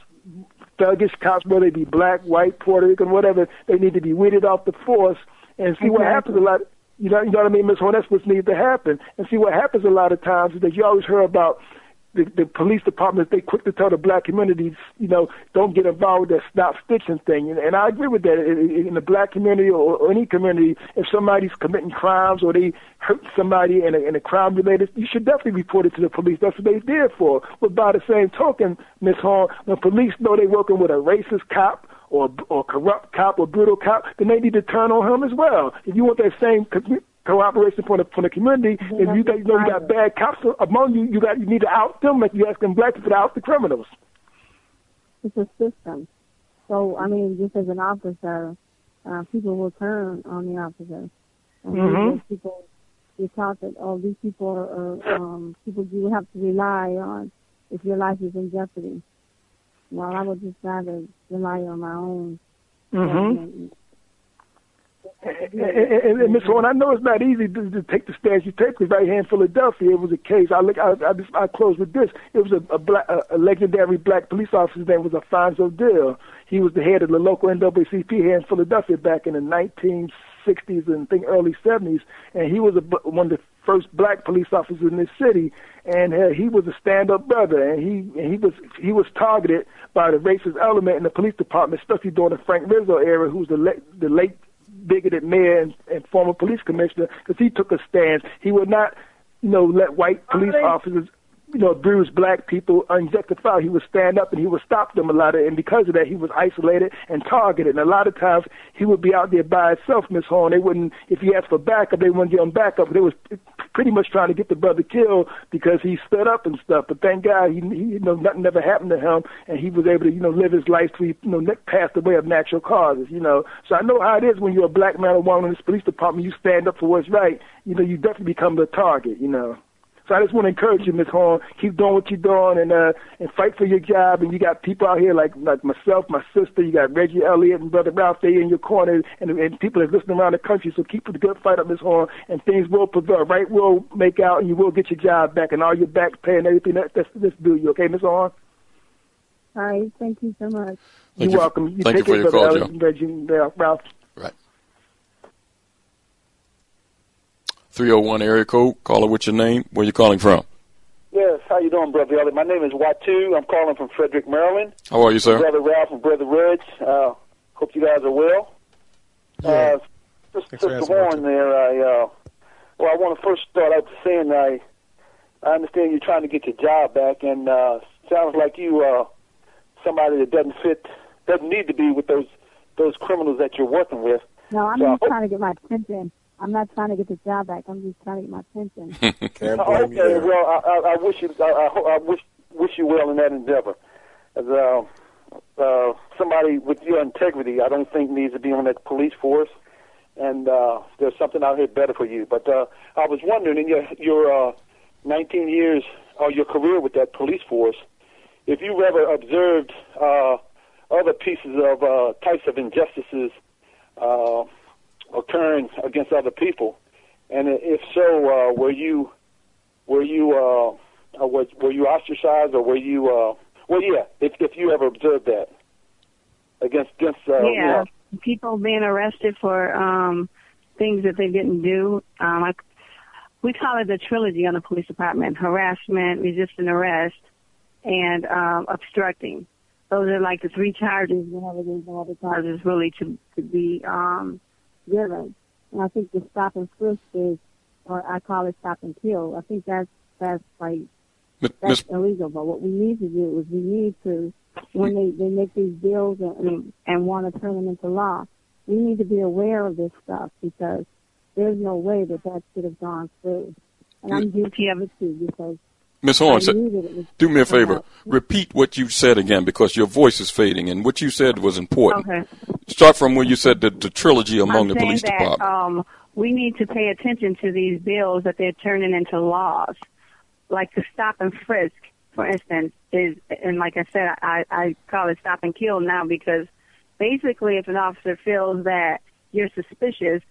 thuggish cops, whether they be black, white, Puerto Rican, whatever, they need to be weeded off the force and see what happens a lot. You know, you know what I mean, Miss Horne? That's what needs to happen. And see what happens a lot of times is that you always hear about the, the police departments, they quick to tell the black communities, you know, don't get involved with that stop stitching thing. And, and I agree with that. In, the black community or, or any community, if somebody's committing crimes or they hurt somebody in a, in a crime related, you should definitely report it to the police. That's what they there for. But by the same token, Miss Horne, when police know they're working with a racist cop or or corrupt cop or brutal cop, then they need to turn on him as well. If you want that same cooperation from the from the community. If you, got, you know you got bad cops among you, you got you need to out them like you asking black people to out the criminals. It's a system. So I mean, just as an officer, uh, people will turn on the officer. And Mhm. people you taught that oh these people are, are um, people you have to rely on if your life is in jeopardy. Well, I would just rather rely on my own. Mm Mhm. judgment. And, and, and Miss Horne, I know it's not easy to, to take the stance you take because right here in Philadelphia, it was a case. I look, I, I, just, I close with this. It was a, a, black, a, a legendary black police officer's name was Alphonso Deal. He was the head of the local NAACP here in Philadelphia back in the 1960s and I think early 70s, and he was a, one of the first black police officers in this city, and uh, he was a stand-up brother, and he and he was he was targeted by the racist element in the police department, especially during the Frank Rizzo era, who was the late, the late bigoted mayor and, and former police commissioner, because he took a stance. He would not, you know, let white police officers, you know, abuse black people unjustified. He would stand up and he would stop them a lot, of, and because of that, he was isolated and targeted. And a lot of times, he would be out there by himself, Miss Horne. They wouldn't, if he asked for backup, they wouldn't give him backup. They was pretty much trying to get the brother killed because he stood up and stuff. But thank God, he, he you know, nothing never happened to him, and he was able to, you know, live his life till he, you know, passed away of natural causes. You know, so I know how it is when you're a black man or woman in this police department. You stand up for what's right. You know, you definitely become the target. You know. So I just want to encourage you, Miss Horne, keep doing what you're doing and uh and fight for your job. And you got people out here like like myself, my sister, you got Reggie Elliott and Brother Ralph they in your corner and and people that listen around the country. So keep the good fight up, Miss Horne, and things will prevail. Right will make out and you will get your job back and all your back pay and everything that that's this do you, okay, Miss Horne? All right, thank you so much. You're you. welcome. You Thank take you for care, your call, Elliott and Reggie and Ralph. Right. 301 area code. Caller, what's your name? Where you calling from? Yes, how you doing, Brother Elliot? My name is Watu. I'm calling from Frederick, Maryland. How are you, sir? Brother Ralph and Brother Reg. Uh, hope you guys are well. Uh, just Thanks for Sister asking, there, I, uh, well, I want to first start out saying I, I understand you're trying to get your job back, and uh, sounds like you uh, somebody that doesn't fit, doesn't need to be with those those criminals that you're working with. No, I'm So I just hope- trying to get my pension. I'm not trying to get the job back. I'm just trying to get my pension. Oh, *laughs* okay, well, I, I, I wish you, I, I, I wish wish you well in that endeavor. As uh, uh, somebody with your integrity, I don't think needs to be on that police force, and uh, there's something out here better for you. But uh, I was wondering, in your your uh, 19 years or your career with that police force, if you ever observed uh, other pieces of uh, types of injustices uh, occurring against other people, and if so, uh, were you were you uh, uh, were, were you ostracized or were you uh, well, yeah, if if you ever observed that against against uh, you yeah, know, people being arrested for um things that they didn't do. Um, I, we call it the trilogy on the police department: harassment, resisting arrest, and um, obstructing. Those are like the three charges. Whenever there's no other Charges really to to be um given. And I think the stop and frisk is, or I call it stop and kill. I think that's that's like Miss- that's illegal. But what we need to do is we need to, when they they make these bills and and, and want to turn them into law, we need to be aware of this stuff because there's no way that that should have gone through. And I'm guilty of it too because Miss Horne, I sa- knew that it was do me a favor. Uh-huh. Repeat what you said again because your voice is fading, and what you said was important. Okay. Start from where you said the, the trilogy among I'm the police that department. um, we need to pay attention to these bills that they're turning into laws, like the stop and frisk, for instance, is and like I said, I, I call it stop and kill now because basically, if an officer feels that you're suspicious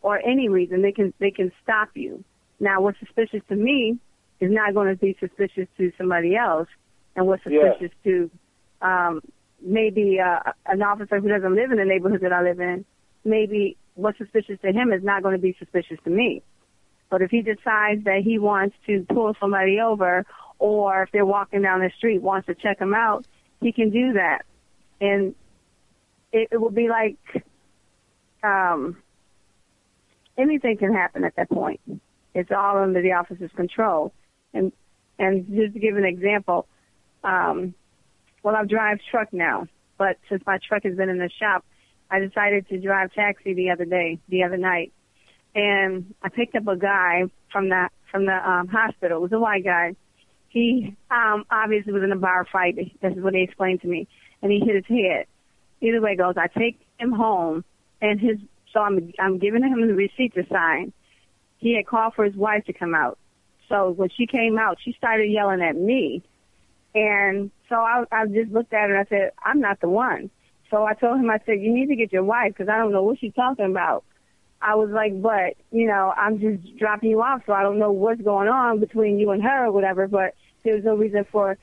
or any reason, they can they can stop you. Now, what's suspicious to me is not going to be suspicious to somebody else, and what's Yeah. suspicious to um, maybe uh, an officer who doesn't live in the neighborhood that I live in, maybe what's suspicious to him is not going to be suspicious to me. But if he decides that he wants to pull somebody over, or if they're walking down the street wants to check them out, he can do that, and it, it will be like um, anything can happen at that point. It's all under the officer's control. And and just to give an example, um, well, I drive truck now, but since my truck has been in the shop, I decided to drive taxi the other day, the other night, and I picked up a guy from the from the um, hospital. It was a white guy. He um, obviously was in a bar fight. This is what they explained to me, and he hit his head. Either way goes, I take him home, and his so I'm I'm giving him the receipt to sign. He had called for his wife to come out. So when she came out, she started yelling at me. And so I, I just looked at her and I said, I'm not the one. So I told him, I said, you need to get your wife because I don't know what she's talking about. I was like, but, you know, I'm just dropping you off so I don't know what's going on between you and her or whatever, but there's no reason for,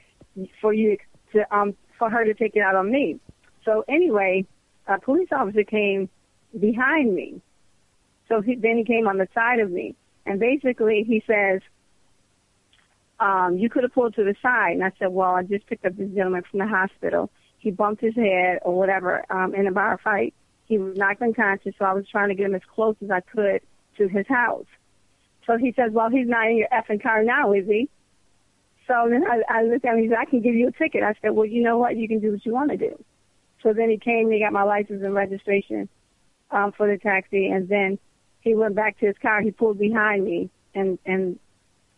for you to, um, for her to take it out on me. So anyway, a police officer came behind me. So he, then he came on the side of me. And basically he says, um, you could have pulled to the side. And I said, well, I just picked up this gentleman from the hospital. He bumped his head or whatever um, in a bar fight. He was knocked unconscious, so I was trying to get him as close as I could to his house. So he says, well, he's not in your effing car now, is he? So then I, I looked at him. He said, I can give you a ticket. I said, well, you know what? You can do what you want to do. So then he came. He got my license and registration um, for the taxi, and then he went back to his car. He pulled behind me and and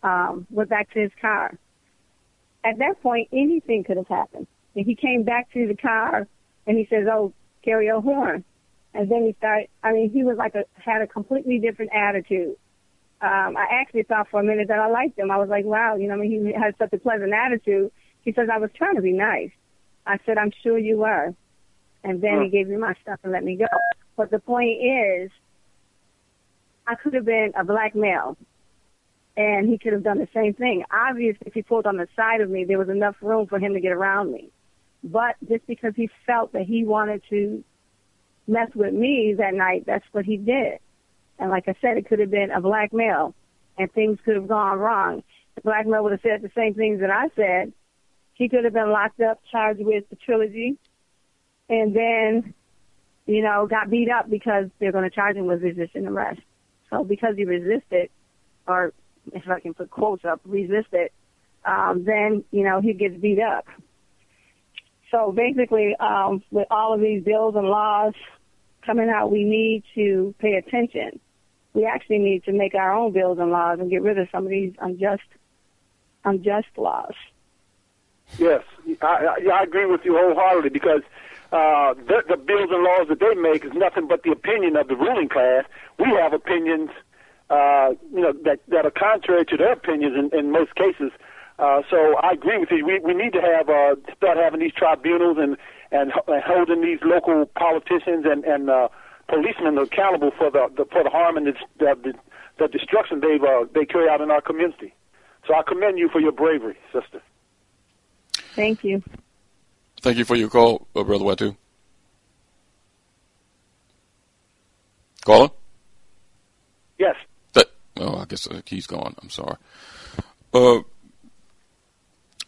um, went back to his car. At that point, anything could have happened. And he came back to the car and he says, "Oh, Cariol Horne." And then he started. I mean, he was like a had a completely different attitude. Um, I actually thought for a minute that I liked him. I was like, "Wow, you know, I mean, he had such a pleasant attitude." He says, "I was trying to be nice." I said, "I'm sure you were." And then he gave me my stuff and let me go. But the point is, I could have been a black male and he could have done the same thing. Obviously, if he pulled on the side of me, there was enough room for him to get around me. But just because he felt that he wanted to mess with me that night, that's what he did. And like I said, it could have been a black male, and things could have gone wrong. The black male would have said the same things that I said. He could have been locked up, charged with the trilogy, and then, you know, got beat up because they're going to charge him with resisting arrest. So because he resisted, or if I can put quotes up, resisted, um, then, you know, he gets beat up. So basically, um, with all of these bills and laws coming out, we need to pay attention. We actually need to make our own bills and laws and get rid of some of these unjust, unjust laws. Yes, I, I, I agree with you wholeheartedly because uh, the, the bills and laws that they make is nothing but the opinion of the ruling class. We have opinions uh, you know, that, that are contrary to their opinions in, in most cases. Uh, so I agree with you. We, we need to have uh, start having these tribunals and, and and holding these local politicians and and uh, policemen accountable for the, the for the harm and the the, the destruction they've uh, they carry out in our community. So I commend you for your bravery, sister. Thank you. Thank you for your call, uh, Brother Watu. Caller? Yes. Oh, I guess uh, he's gone. I'm sorry. Uh,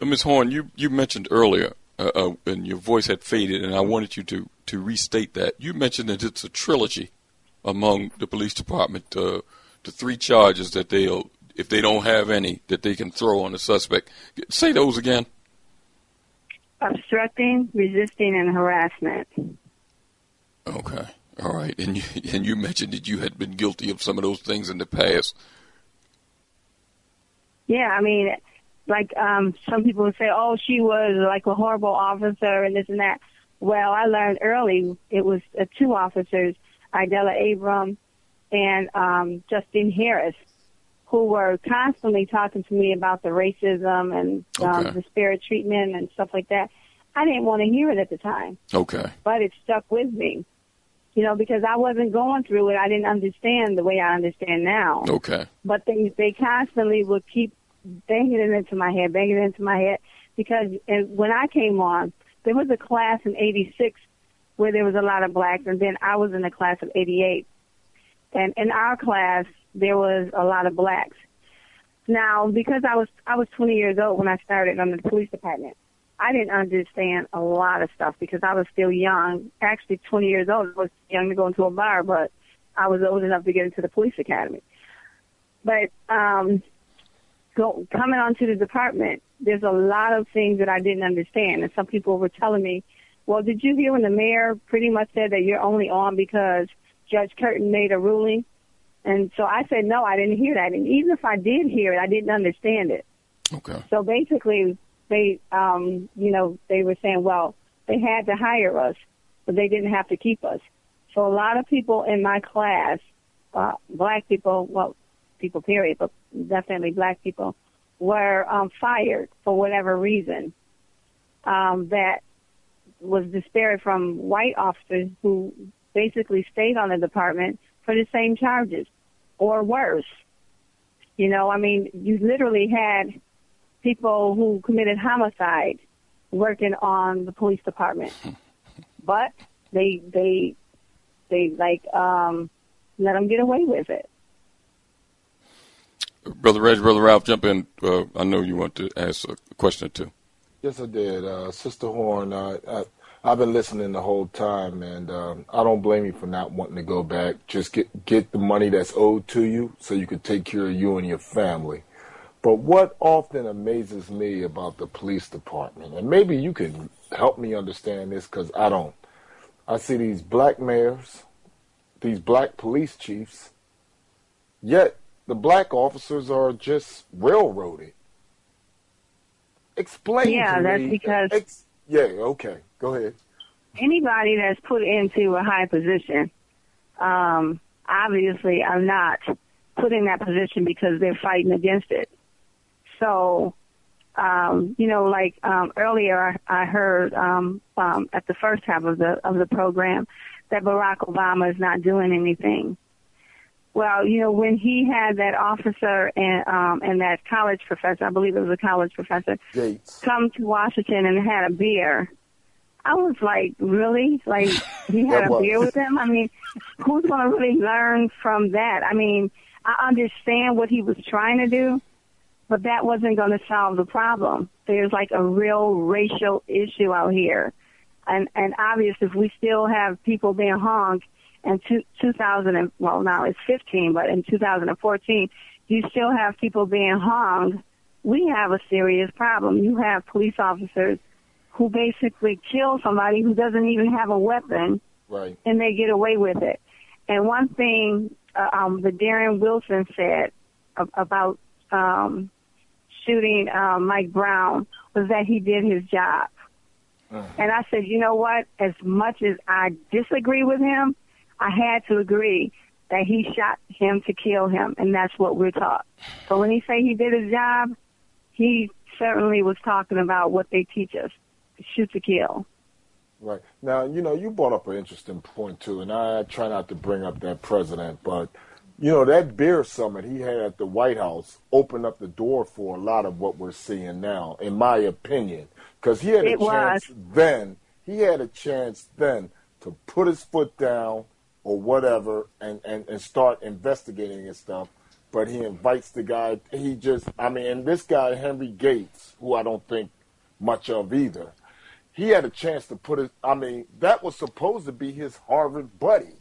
Ms. Horne, you, you mentioned earlier, uh, uh, and your voice had faded, and I wanted you to, to restate that. You mentioned that it's a trilogy among the police department, uh, the three charges that they'll, if they don't have any, that they can throw on the suspect. Say those again. Obstructing, resisting, and harassment. Okay. All right, and you, and you mentioned that you had been guilty of some of those things in the past. Yeah, I mean, like um some people would say, "Oh, she was like a horrible officer and this and that." Well, I learned early it was uh, two officers, Idella Abram and um Justine Harris, who were constantly talking to me about the racism and um, Okay. disparate treatment and stuff like that. I didn't want to hear it at the time, Okay. but it stuck with me. You know, because I wasn't going through it. I didn't understand the way I understand now Okay. but they they constantly would keep banging it into my head, banging it into my head because and when I came on, there was a class in '86 where there was a lot of blacks, and then I was in the class of '88, and in our class there was a lot of blacks. Now, because I was I was 20 years old when I started on the police department, I didn't understand a lot of stuff because I was still young. Actually, 20 years old. I was young to go into a bar, but I was old enough to get into the police academy. But um, go, coming onto the department, there's a lot of things that I didn't understand, and some people were telling me, "Well, did you hear when the mayor pretty much said that you're only on because Judge Curtin made a ruling?" And so I said, "No, I didn't hear that." And even if I did hear it, I didn't understand it. Okay. So basically, they, um, you know, they were saying, well, they had to hire us, but they didn't have to keep us. So a lot of people in my class, uh, black people, well, people period, but definitely black people, were um, fired for whatever reason. Um, that was disparate from white officers who basically stayed on the department for the same charges or worse. You know, I mean, you literally had people who committed homicide working on the police department, *laughs* but they they they like um, let them get away with it. Brother Reg, Brother Ralph, jump in. Uh, I know you want to ask a question or two. Yes, I did. Uh, Sister Horne, uh, I, I've been listening the whole time, and um, I don't blame you for not wanting to go back. Just get get the money that's owed to you, so you can take care of you and your family. But what often amazes me about the police department, and maybe you can help me understand this because I don't. I see these black mayors, these black police chiefs, yet the black officers are just railroaded. Explain Yeah, that's me. because- Ex- yeah, okay. Go ahead. Anybody that's put into a high position, um, obviously are not put in that position because they're fighting against it. So, um, you know, like um, earlier, I, I heard um, um, at the first half of the of the program that Barack Obama is not doing anything. Well, you know, when he had that officer and um, and that college professor, I believe it was a college professor, Gates. come to Washington and had a beer. I was like, really? Like *laughs* he had a beer with them? I mean, who's going to really learn from that? I mean, I understand what he was trying to do, but that wasn't going to solve the problem. There's like a real racial issue out here, and and obvious if we still have people being hung in two, 2000 and well now it's 15, but in 2014 you still have people being hung. We have a serious problem. You have police officers who basically kill somebody who doesn't even have a weapon Right. and they get away with it. And one thing uh, um, that Darren Wilson said about um, shooting uh, Mike Brown was that he did his job. And I said, you know what? As much as I disagree with him, I had to agree that he shot him to kill him, and that's what we're taught. So when he say he did his job, he certainly was talking about what they teach us: shoot to kill. Right. Now, you know, you brought up an interesting point too, and I try not to bring up that president, but you know, that beer summit he had at the White House opened up the door for a lot of what we're seeing now, in my opinion, because he had a It was. chance then. He had a chance then to put his foot down or whatever and, and, and start investigating and stuff. But he invites the guy. He just, I mean, and this guy Henry Gates, who I don't think much of either he had a chance to put it. I mean, that was supposed to be his Harvard buddy.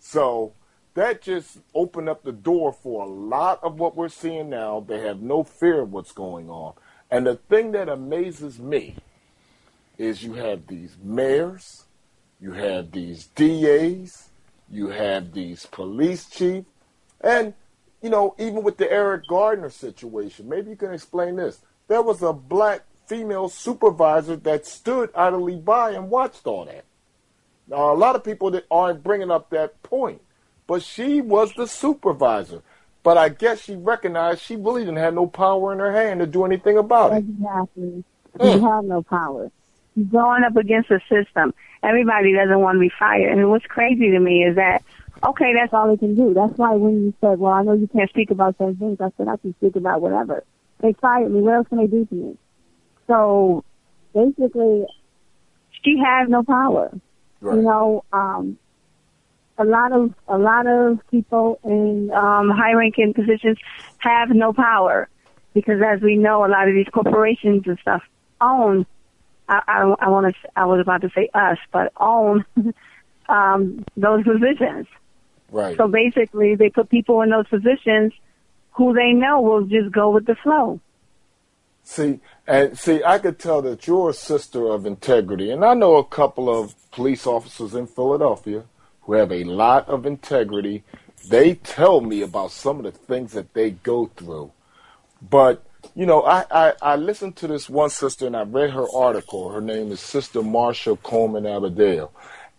So that just opened up the door for a lot of what we're seeing now. They have no fear of what's going on. And the thing that amazes me is you have these mayors, you have these DAs, you have these police chiefs, and you know, even with the Eric Garner situation, maybe you can explain this. There was a black female supervisor that stood idly by and watched all that. Now, a lot of people that aren't bringing up that point, but she was the supervisor. But I guess she recognized she really didn't have no power in her hand to do anything about it. Exactly. You have no power. You're going up against the system. Everybody doesn't want to be fired. And what's crazy to me is that, okay, that's all they can do. That's why when you said, well, I know you can't speak about certain things, I said, I can speak about whatever. They fired me. What else can they do to me? So basically, she has no power. Right. You know, um, a lot of a lot of people in um, high-ranking positions have no power because, as we know, a lot of these corporations and stuff own. I, I, I want to. I was about to say us, but own *laughs* um, those positions. Right. So basically, they put people in those positions who they know will just go with the flow. See, and see, I could tell that you're a sister of integrity, and I know a couple of police officers in Philadelphia who have a lot of integrity. They tell me about some of the things that they go through, but you know, I, I, I listened to this one sister and I read her article. Her name is Sister Marsha Coleman-Adebayo.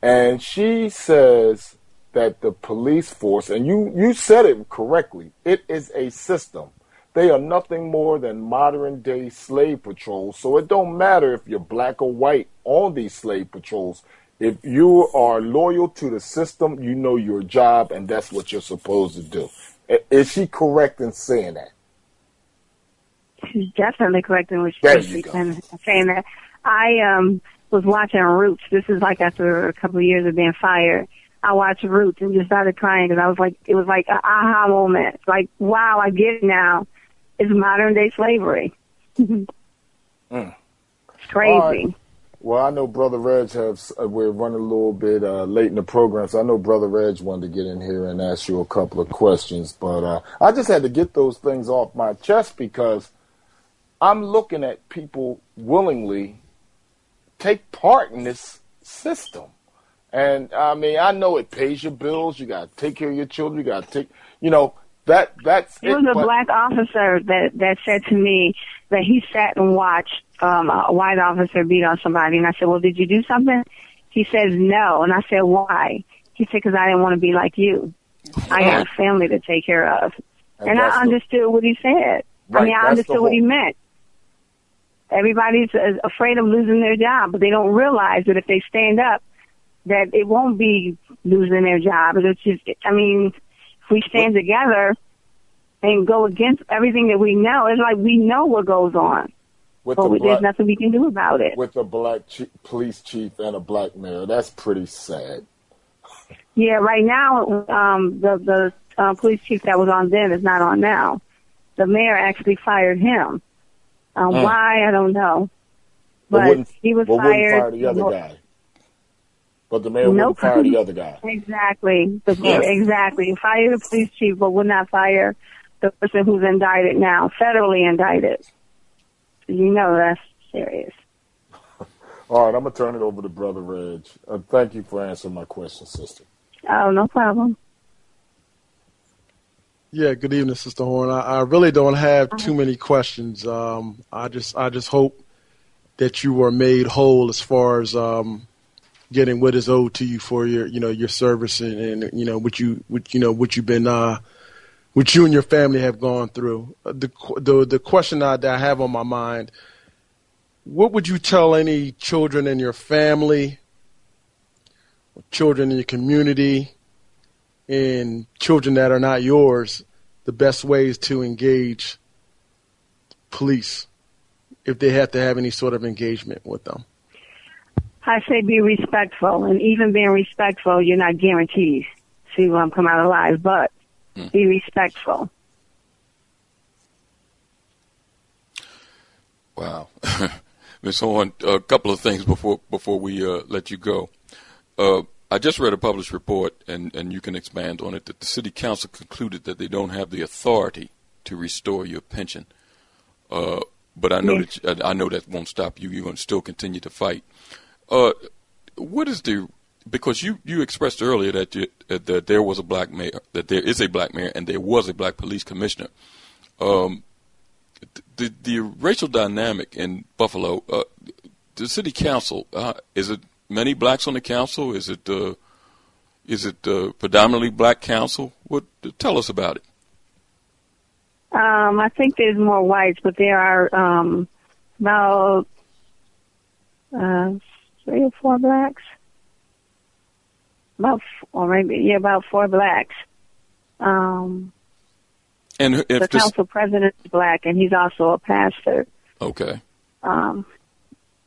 And she says that the police force, and you, you said it correctly, it is a system. They are nothing more than modern day slave patrols. So it don't matter if you're black or white on these slave patrols. If you are loyal to the system, you know your job and that's what you're supposed to do. Is she correct in saying that? She's definitely correct in what she's saying, that. I um was watching Roots. This is like after a couple of years of being fired. I watched Roots and just started crying because I was like, it was like an aha moment. Like, wow, I get it now. It's modern day slavery. *laughs* mm. it's crazy. Right. Well, I know Brother Reg has. Uh, we're running a little bit uh, late in the program, so I know Brother Reg wanted to get in here and ask you a couple of questions. But uh, I just had to get those things off my chest because I'm looking at people willingly take part in this system. And I mean, I know it pays your bills. You got to take care of your children. You got to take, you know, that that's it. was a but- black officer that that said to me that he sat and watched um, a white officer beat on somebody, and I said, "Well, did you do something?" He says, "No," and I said, "Why?" He said, "Because I didn't want to be like you. I got a family to take care of." And And, I the- understood what he said. I mean, I the understood what he meant. Everybody's uh, afraid of losing their job, but they don't realize that if they stand up, that it won't be losing their job. It's just, I mean, if we stand together and go against everything that we know, it's like we know what goes on, with but the we, black, there's nothing we can do about it. with a black police chief and a black mayor. That's pretty sad. Yeah, right now, um, the the uh, police chief that was on then is not on now. The mayor actually fired him. Um, Mm. Why I don't know, But but he was but fired. fire the other guy. But the mayor Nope. wouldn't fire the *laughs* other guy. Exactly. The, Yeah. Exactly. Fire the police chief, but would not fire the person who's indicted now, federally indicted. You know that's serious. *laughs* All right, I'm gonna turn it over to Brother Reg. Uh, thank you for answering my question, sister. Oh, no problem. Yeah, good evening, Sister Horne. I, I really don't have too many questions. Um, I just I just hope that you were made whole as far as um, getting what is owed to you for your you know your service and, and you know what you what you know what you've been uh, what you and your family have gone through. Uh, The the the question I, that I have on my mind: What would you tell any children in your family, children in your community? and children that are not yours the best ways to engage police if they have to have any sort of engagement with them. I say be respectful, and even being respectful, you're not guaranteed to um, come out alive, but be respectful. Wow. *laughs* Ms. Horne, a couple of things before before we uh, let you go. Uh, I just read a published report, and, and you can expand on it, that the city council concluded that they don't have the authority to restore your pension. Uh, but I know Yes. that I know that won't stop you. You're going to still continue to fight. Uh, what is the because you, you expressed earlier that you, that there was a black mayor, that there is a black mayor, and there was a black police commissioner. Um, the the racial dynamic in Buffalo, uh, the city council, uh, is it many blacks on the council? Is it uh, is it uh, predominantly black council? What tell us about it? Um, I think there's more whites, but there are um, about uh, three or four blacks. About, or maybe yeah, about four blacks. Um, And the this council president is black, and he's also a pastor. okay, Um,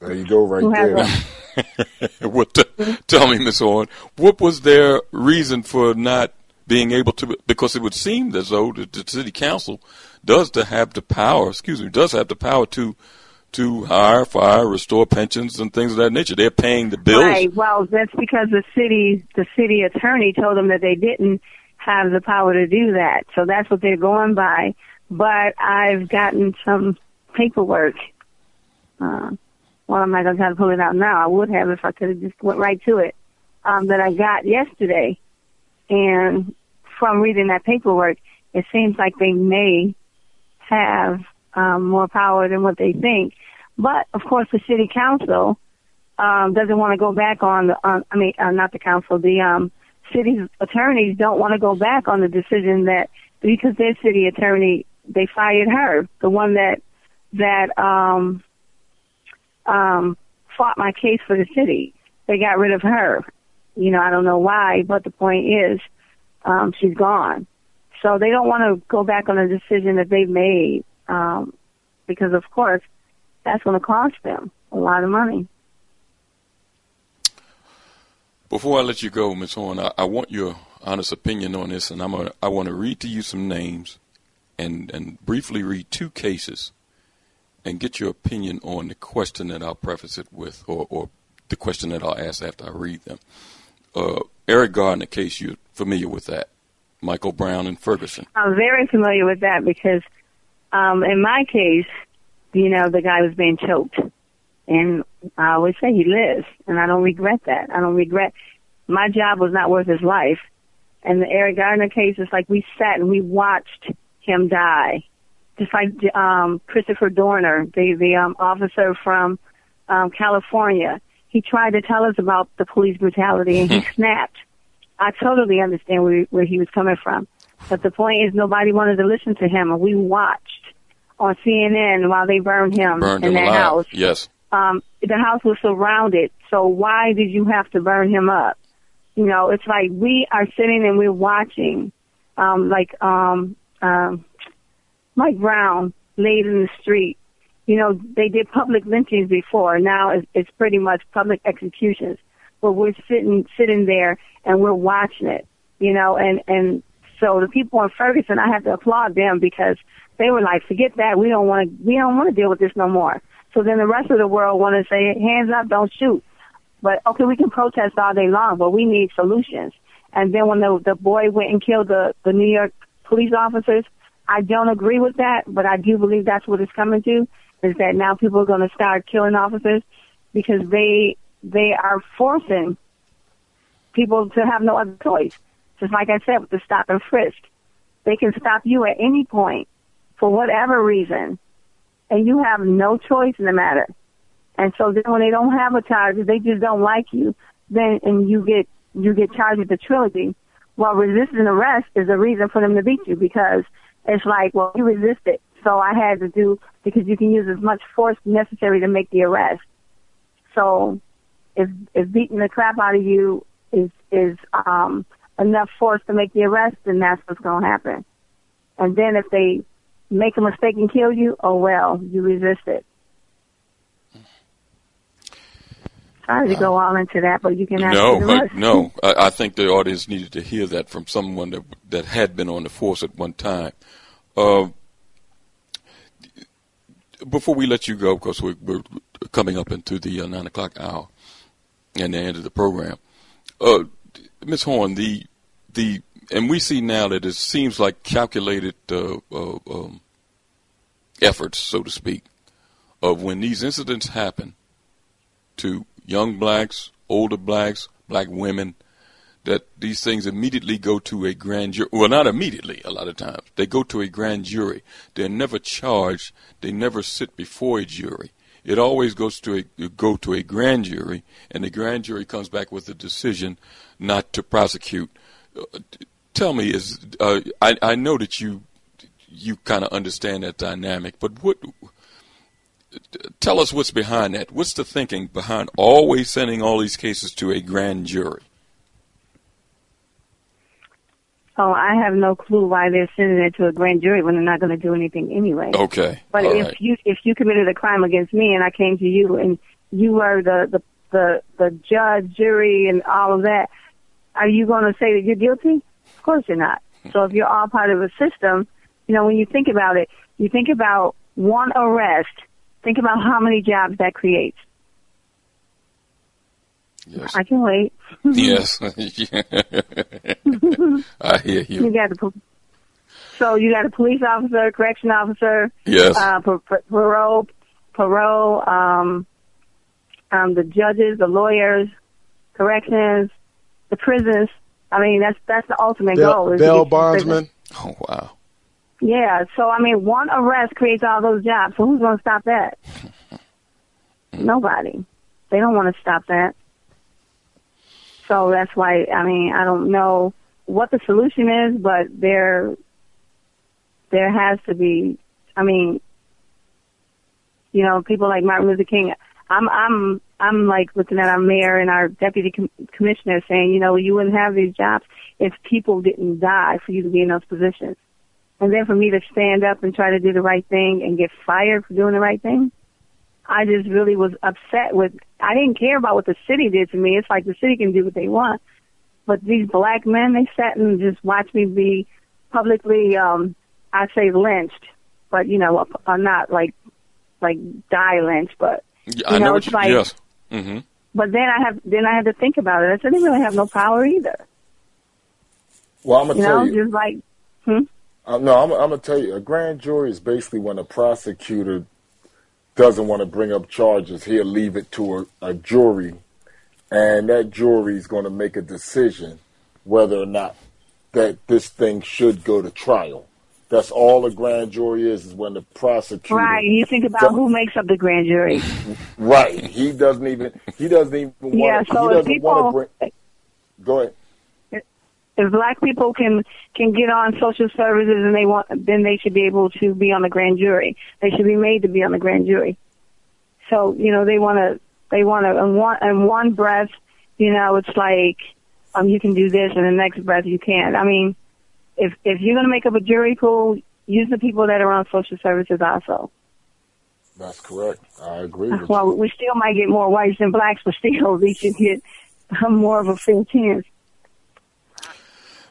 There you go, right Who has there. *laughs* what? T- tell me, Miss Horne, what was their reason for not being able to? Because it would seem as though the, the city council does to have the power. Excuse me, does have the power to to hire, fire, restore pensions and things of that nature. They're paying the bills. Right. Well, that's because the city, the city attorney told them that they didn't have the power to do that. So that's what they're going by. But I've gotten some paperwork. Uh, well, I'm not going to try to pull it out now. I would have if I could have just went right to it. Um, that I got yesterday. And from reading that paperwork, it seems like they may have um, more power than what they think. But of course, the city council um, doesn't want to go back on the. On, I mean, uh, not the council. The um, city attorneys don't want to go back on the decision that because their city attorney they fired her, the one that that um, um, fought my case for the city. They got rid of her. You know, I don't know why, but the point is, um, she's gone. So they don't want to go back on a decision that they've made um, because, of course, that's going to cost them a lot of money. Before I let you go, Ms. Horne, I, I want your honest opinion on this, and I'm gonna, I want to read to you some names and, and briefly read two cases and get your opinion on the question that I'll preface it with, or, or the question that I'll ask after I read them. Uh, Eric Garner case, you're familiar with that. Michael Brown and Ferguson. I'm very familiar with that because um, in my case, you know, the guy was being choked. And I always say he lives, and I don't regret that. I don't regret. My job was not worth his life. And the Eric Garner case is like we sat and we watched him die. Just like um, Christopher Dorner, the the um, officer from um, California, he tried to tell us about the police brutality, and he *laughs* snapped. I totally understand where where he was coming from, but the point is nobody wanted to listen to him, and we watched on CNN while they burned him Burned in him their alive. house. Yes. Um, the house was surrounded, so why did you have to burn him up? You know, it's like we are sitting and we're watching, um, like um, um, Mike Brown laid in the street. You know, they did public lynchings before. Now it's, it's pretty much public executions. But we're sitting sitting there and we're watching it. You know, and and so the people in Ferguson, I have to applaud them because they were like, forget that. We don't want to. We don't want to deal with this no more. So then the rest of the world want to say, hands up, don't shoot. But okay, we can protest all day long, but we need solutions. And then when the the boy went and killed the the New York police officers, I don't agree with that, but I do believe that's what it's coming to. Is that now people are going to start killing officers because they they are forcing people to have no other choice. Just like I said with the stop and frisk, they can stop you at any point for whatever reason, and you have no choice in the matter. And so then when they don't have a charge, if they just don't like you, then and you get you get charged with the trilogy. Well, resisting arrest is a reason for them to beat you because it's like, well, you resisted, so I had to do because you can use as much force necessary to make the arrest. So, if if beating the crap out of you is is um enough force to make the arrest, then that's what's going to happen. And then if they make a mistake and kill you, oh well, you resisted. Sorry to go all into that, but you can ask No, but no. *laughs* I, I think the audience needed to hear that from someone that that had been on the force at one time. Uh, before we let you go, because we're, we're coming up into the uh, nine o'clock hour and the end of the program, uh, Ms. Horne, the the and we see now that it seems like calculated uh, uh, um, efforts, so to speak, of when these incidents happen to young blacks, older blacks, black women, that these things immediately go to a grand jury. Well, not immediately, a lot of times. They go to a grand jury. They're never charged. They never sit before a jury. It always goes to a go to a grand jury, and the grand jury comes back with a decision not to prosecute. Tell me, is uh, I, I know that you you kind of understand that dynamic, but what? Tell us what's behind that. What's the thinking behind always sending all these cases to a grand jury? Oh, I have no clue why they're sending it to a grand jury when they're not going to do anything anyway. Okay. But all if right. you if you committed a crime against me and I came to you and you are the the the, the judge, jury, and all of that, are you going to say that you're guilty? Of course you're not. So if you're all part of a system, you know, when you think about it, you think about one arrest, think about how many jobs that creates. Yes. I can wait. *laughs* yes. *laughs* I hear you. You got the so you got a police officer, correction officer, Yes. uh, par- par- parole, parole, um, um, the judges, the lawyers, corrections, the prisons. I mean, that's that's the ultimate goal. Bail, is to bail get to prison. bondsman. Oh wow. Yeah. So I mean, one arrest creates all those jobs. So who's going to stop that? *laughs* Nobody. They don't want to stop that. So that's why I mean I don't know what the solution is, but there there has to be. I mean, you know, people like Martin Luther King. I'm I'm I'm like looking at our mayor and our deputy com- commissioner saying, you know, you wouldn't have these jobs if people didn't die for you to be in those positions. And then for me to stand up and try to do the right thing and get fired for doing the right thing, I just really was upset with. I didn't care about what the city did to me. It's like the city can do what they want, but these black men, they sat and just watched me be publicly, um, I say lynched, but you know, uh, not like like die lynched, but you I know, know, it's you. like- yes. Hmm but then I have then I had to think about it. I said they really have no power either. Well, I'm gonna You tell know, you. just like hmm? Uh, no, I'm, I'm gonna tell you. A grand jury is basically when a prosecutor doesn't want to bring up charges, he'll leave it to a, a jury, and that jury is going to make a decision whether or not that this thing should go to trial. That's all a grand jury is, is when the prosecutor. right. You think about who makes up the grand jury. Right. He doesn't even. He doesn't even want. *laughs* Yeah, so if doesn't want people- to bring. Go ahead. if black people can can get on social services and they want then they should be able to be on the grand jury they should be made to be on the grand jury so you know they want to they want to in one in one breath you know it's like um you can do this and the next breath you can't i mean if if you're going to make up a jury pool use the people that are on social services also That's correct. I agree with you. well we still might get more whites than blacks but still we should get *laughs* more of a fair chance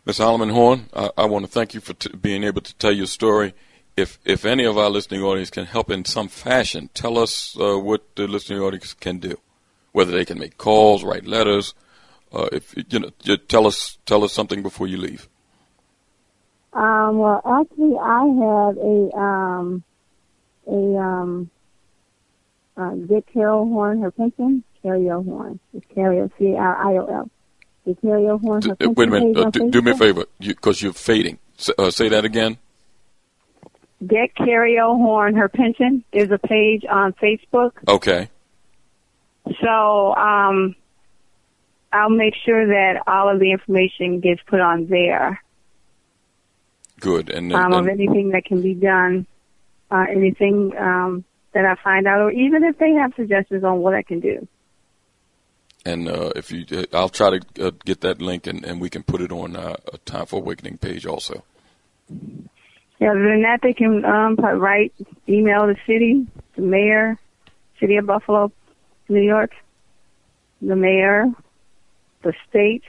Ms. Holloman-Horne, I, I want to thank you for t- being able to tell your story. If if any of our listening audience can help in some fashion, tell us uh, what the listening audience can do. Whether they can make calls, write letters. Uh, if you know, tell us tell us something before you leave. Um, well, actually, I have a um, a um, uh, Dick Cariol Horne, her pension, Carrie Horne. It's Carrie C A R I O L. Dick Horne, her Uh, pension. wait a minute. Uh, do, do me a favor, because you, are fading. S- uh, say that again. Get Carrie Horne her pension. There's a page on Facebook. Okay. So um, I'll make sure that all of the information gets put on there. Good. And, Um, of anything that can be done, uh, anything um, that I find out, or even if they have suggestions on what I can do. and uh, if you, uh, I'll try to uh, get that link, and, and we can put it on uh, a Time for Awakening page also. Yeah, other than that, they can um, write, email the city, the mayor, city of Buffalo, New York, the mayor, the state,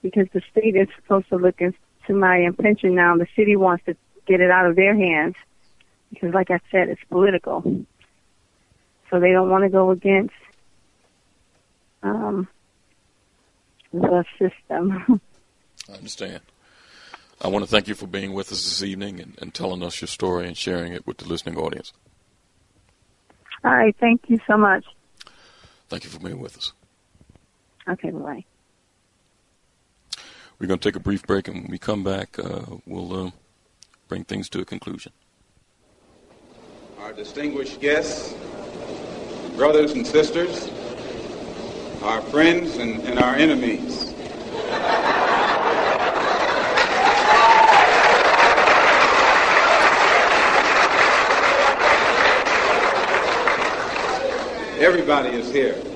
because the state is supposed to look into my pension now. The city wants to get it out of their hands because, like I said, it's political. So they don't want to go against um, the system. *laughs* I understand. I want to thank you for being with us this evening and, and telling us your story and sharing it with the listening audience. All right, thank you so much. Thank you for being with us. Okay, bye. We're going to take a brief break, and when we come back, uh, we'll uh, bring things to a conclusion. Our distinguished guests, brothers and sisters, our friends and, and our enemies. Everybody is here.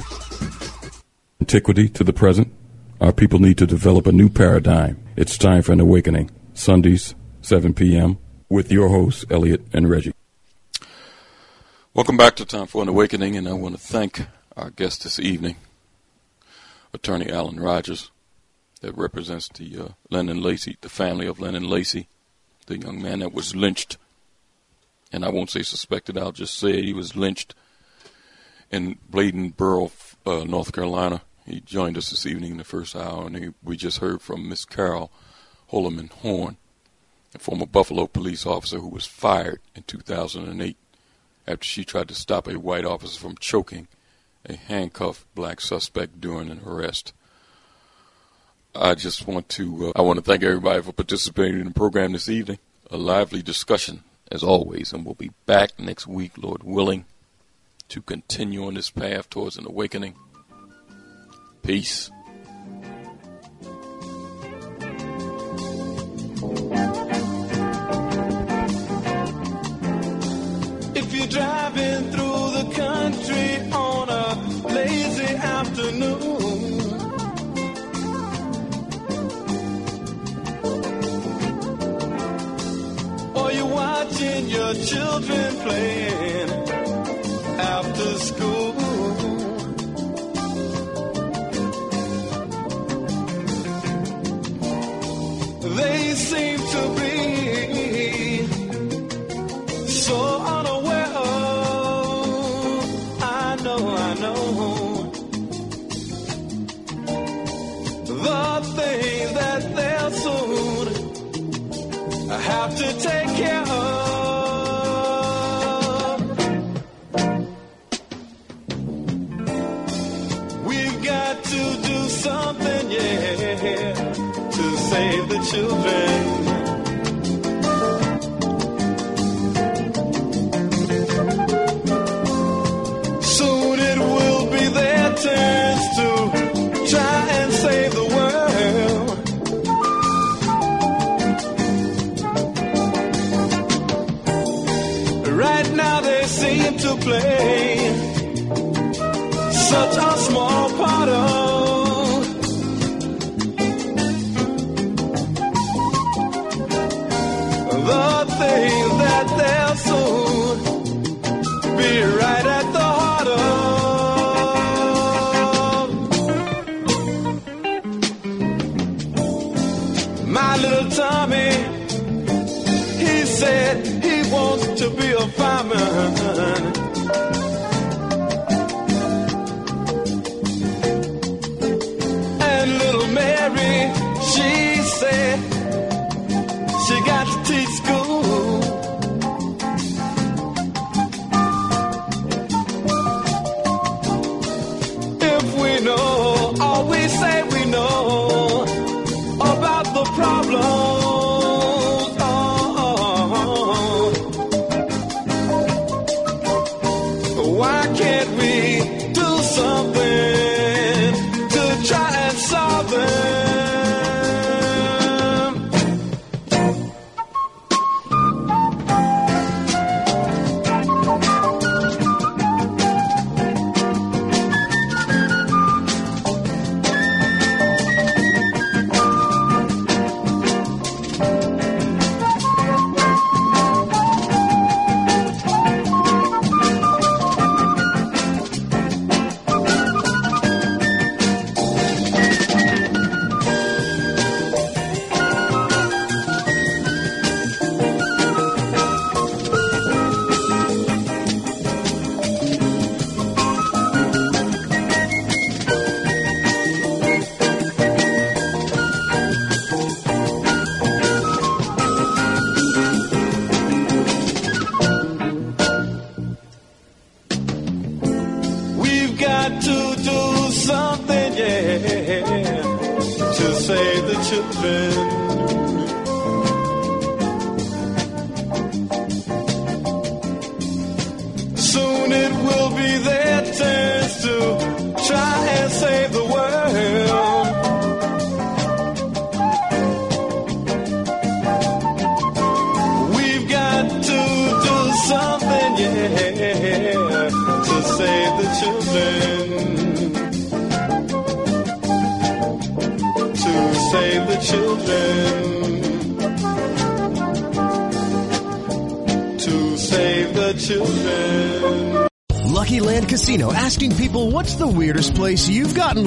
Antiquity to the present, our people need to develop a new paradigm. It's time for an awakening. Sundays, 7 p.m., with your hosts, Elliot and Reggie. Welcome back to Time for an Awakening, and I want to thank our guest this evening, Attorney Allen Rogers, that represents the uh, Lennon Lacy, the family of Lennon Lacy, the young man that was lynched. And I won't say suspected, I'll just say he was lynched in Bladenboro, uh, North Carolina. He joined us this evening in the first hour, and he, we just heard from Miss Carol Holloman Horn, a former Buffalo police officer who was fired in 2008 after she tried to stop a white officer from choking a handcuffed black suspect during an arrest. I just want to uh, I want to thank everybody for participating in the program this evening. A lively discussion as always, and we'll be back next week, Lord willing, to continue on this path towards an awakening. Peace. If you're driving through the country on a lazy afternoon, or you're watching your children playing after school. They seem to be so unaware of. I know, I know. The things that they'll soon have to take care save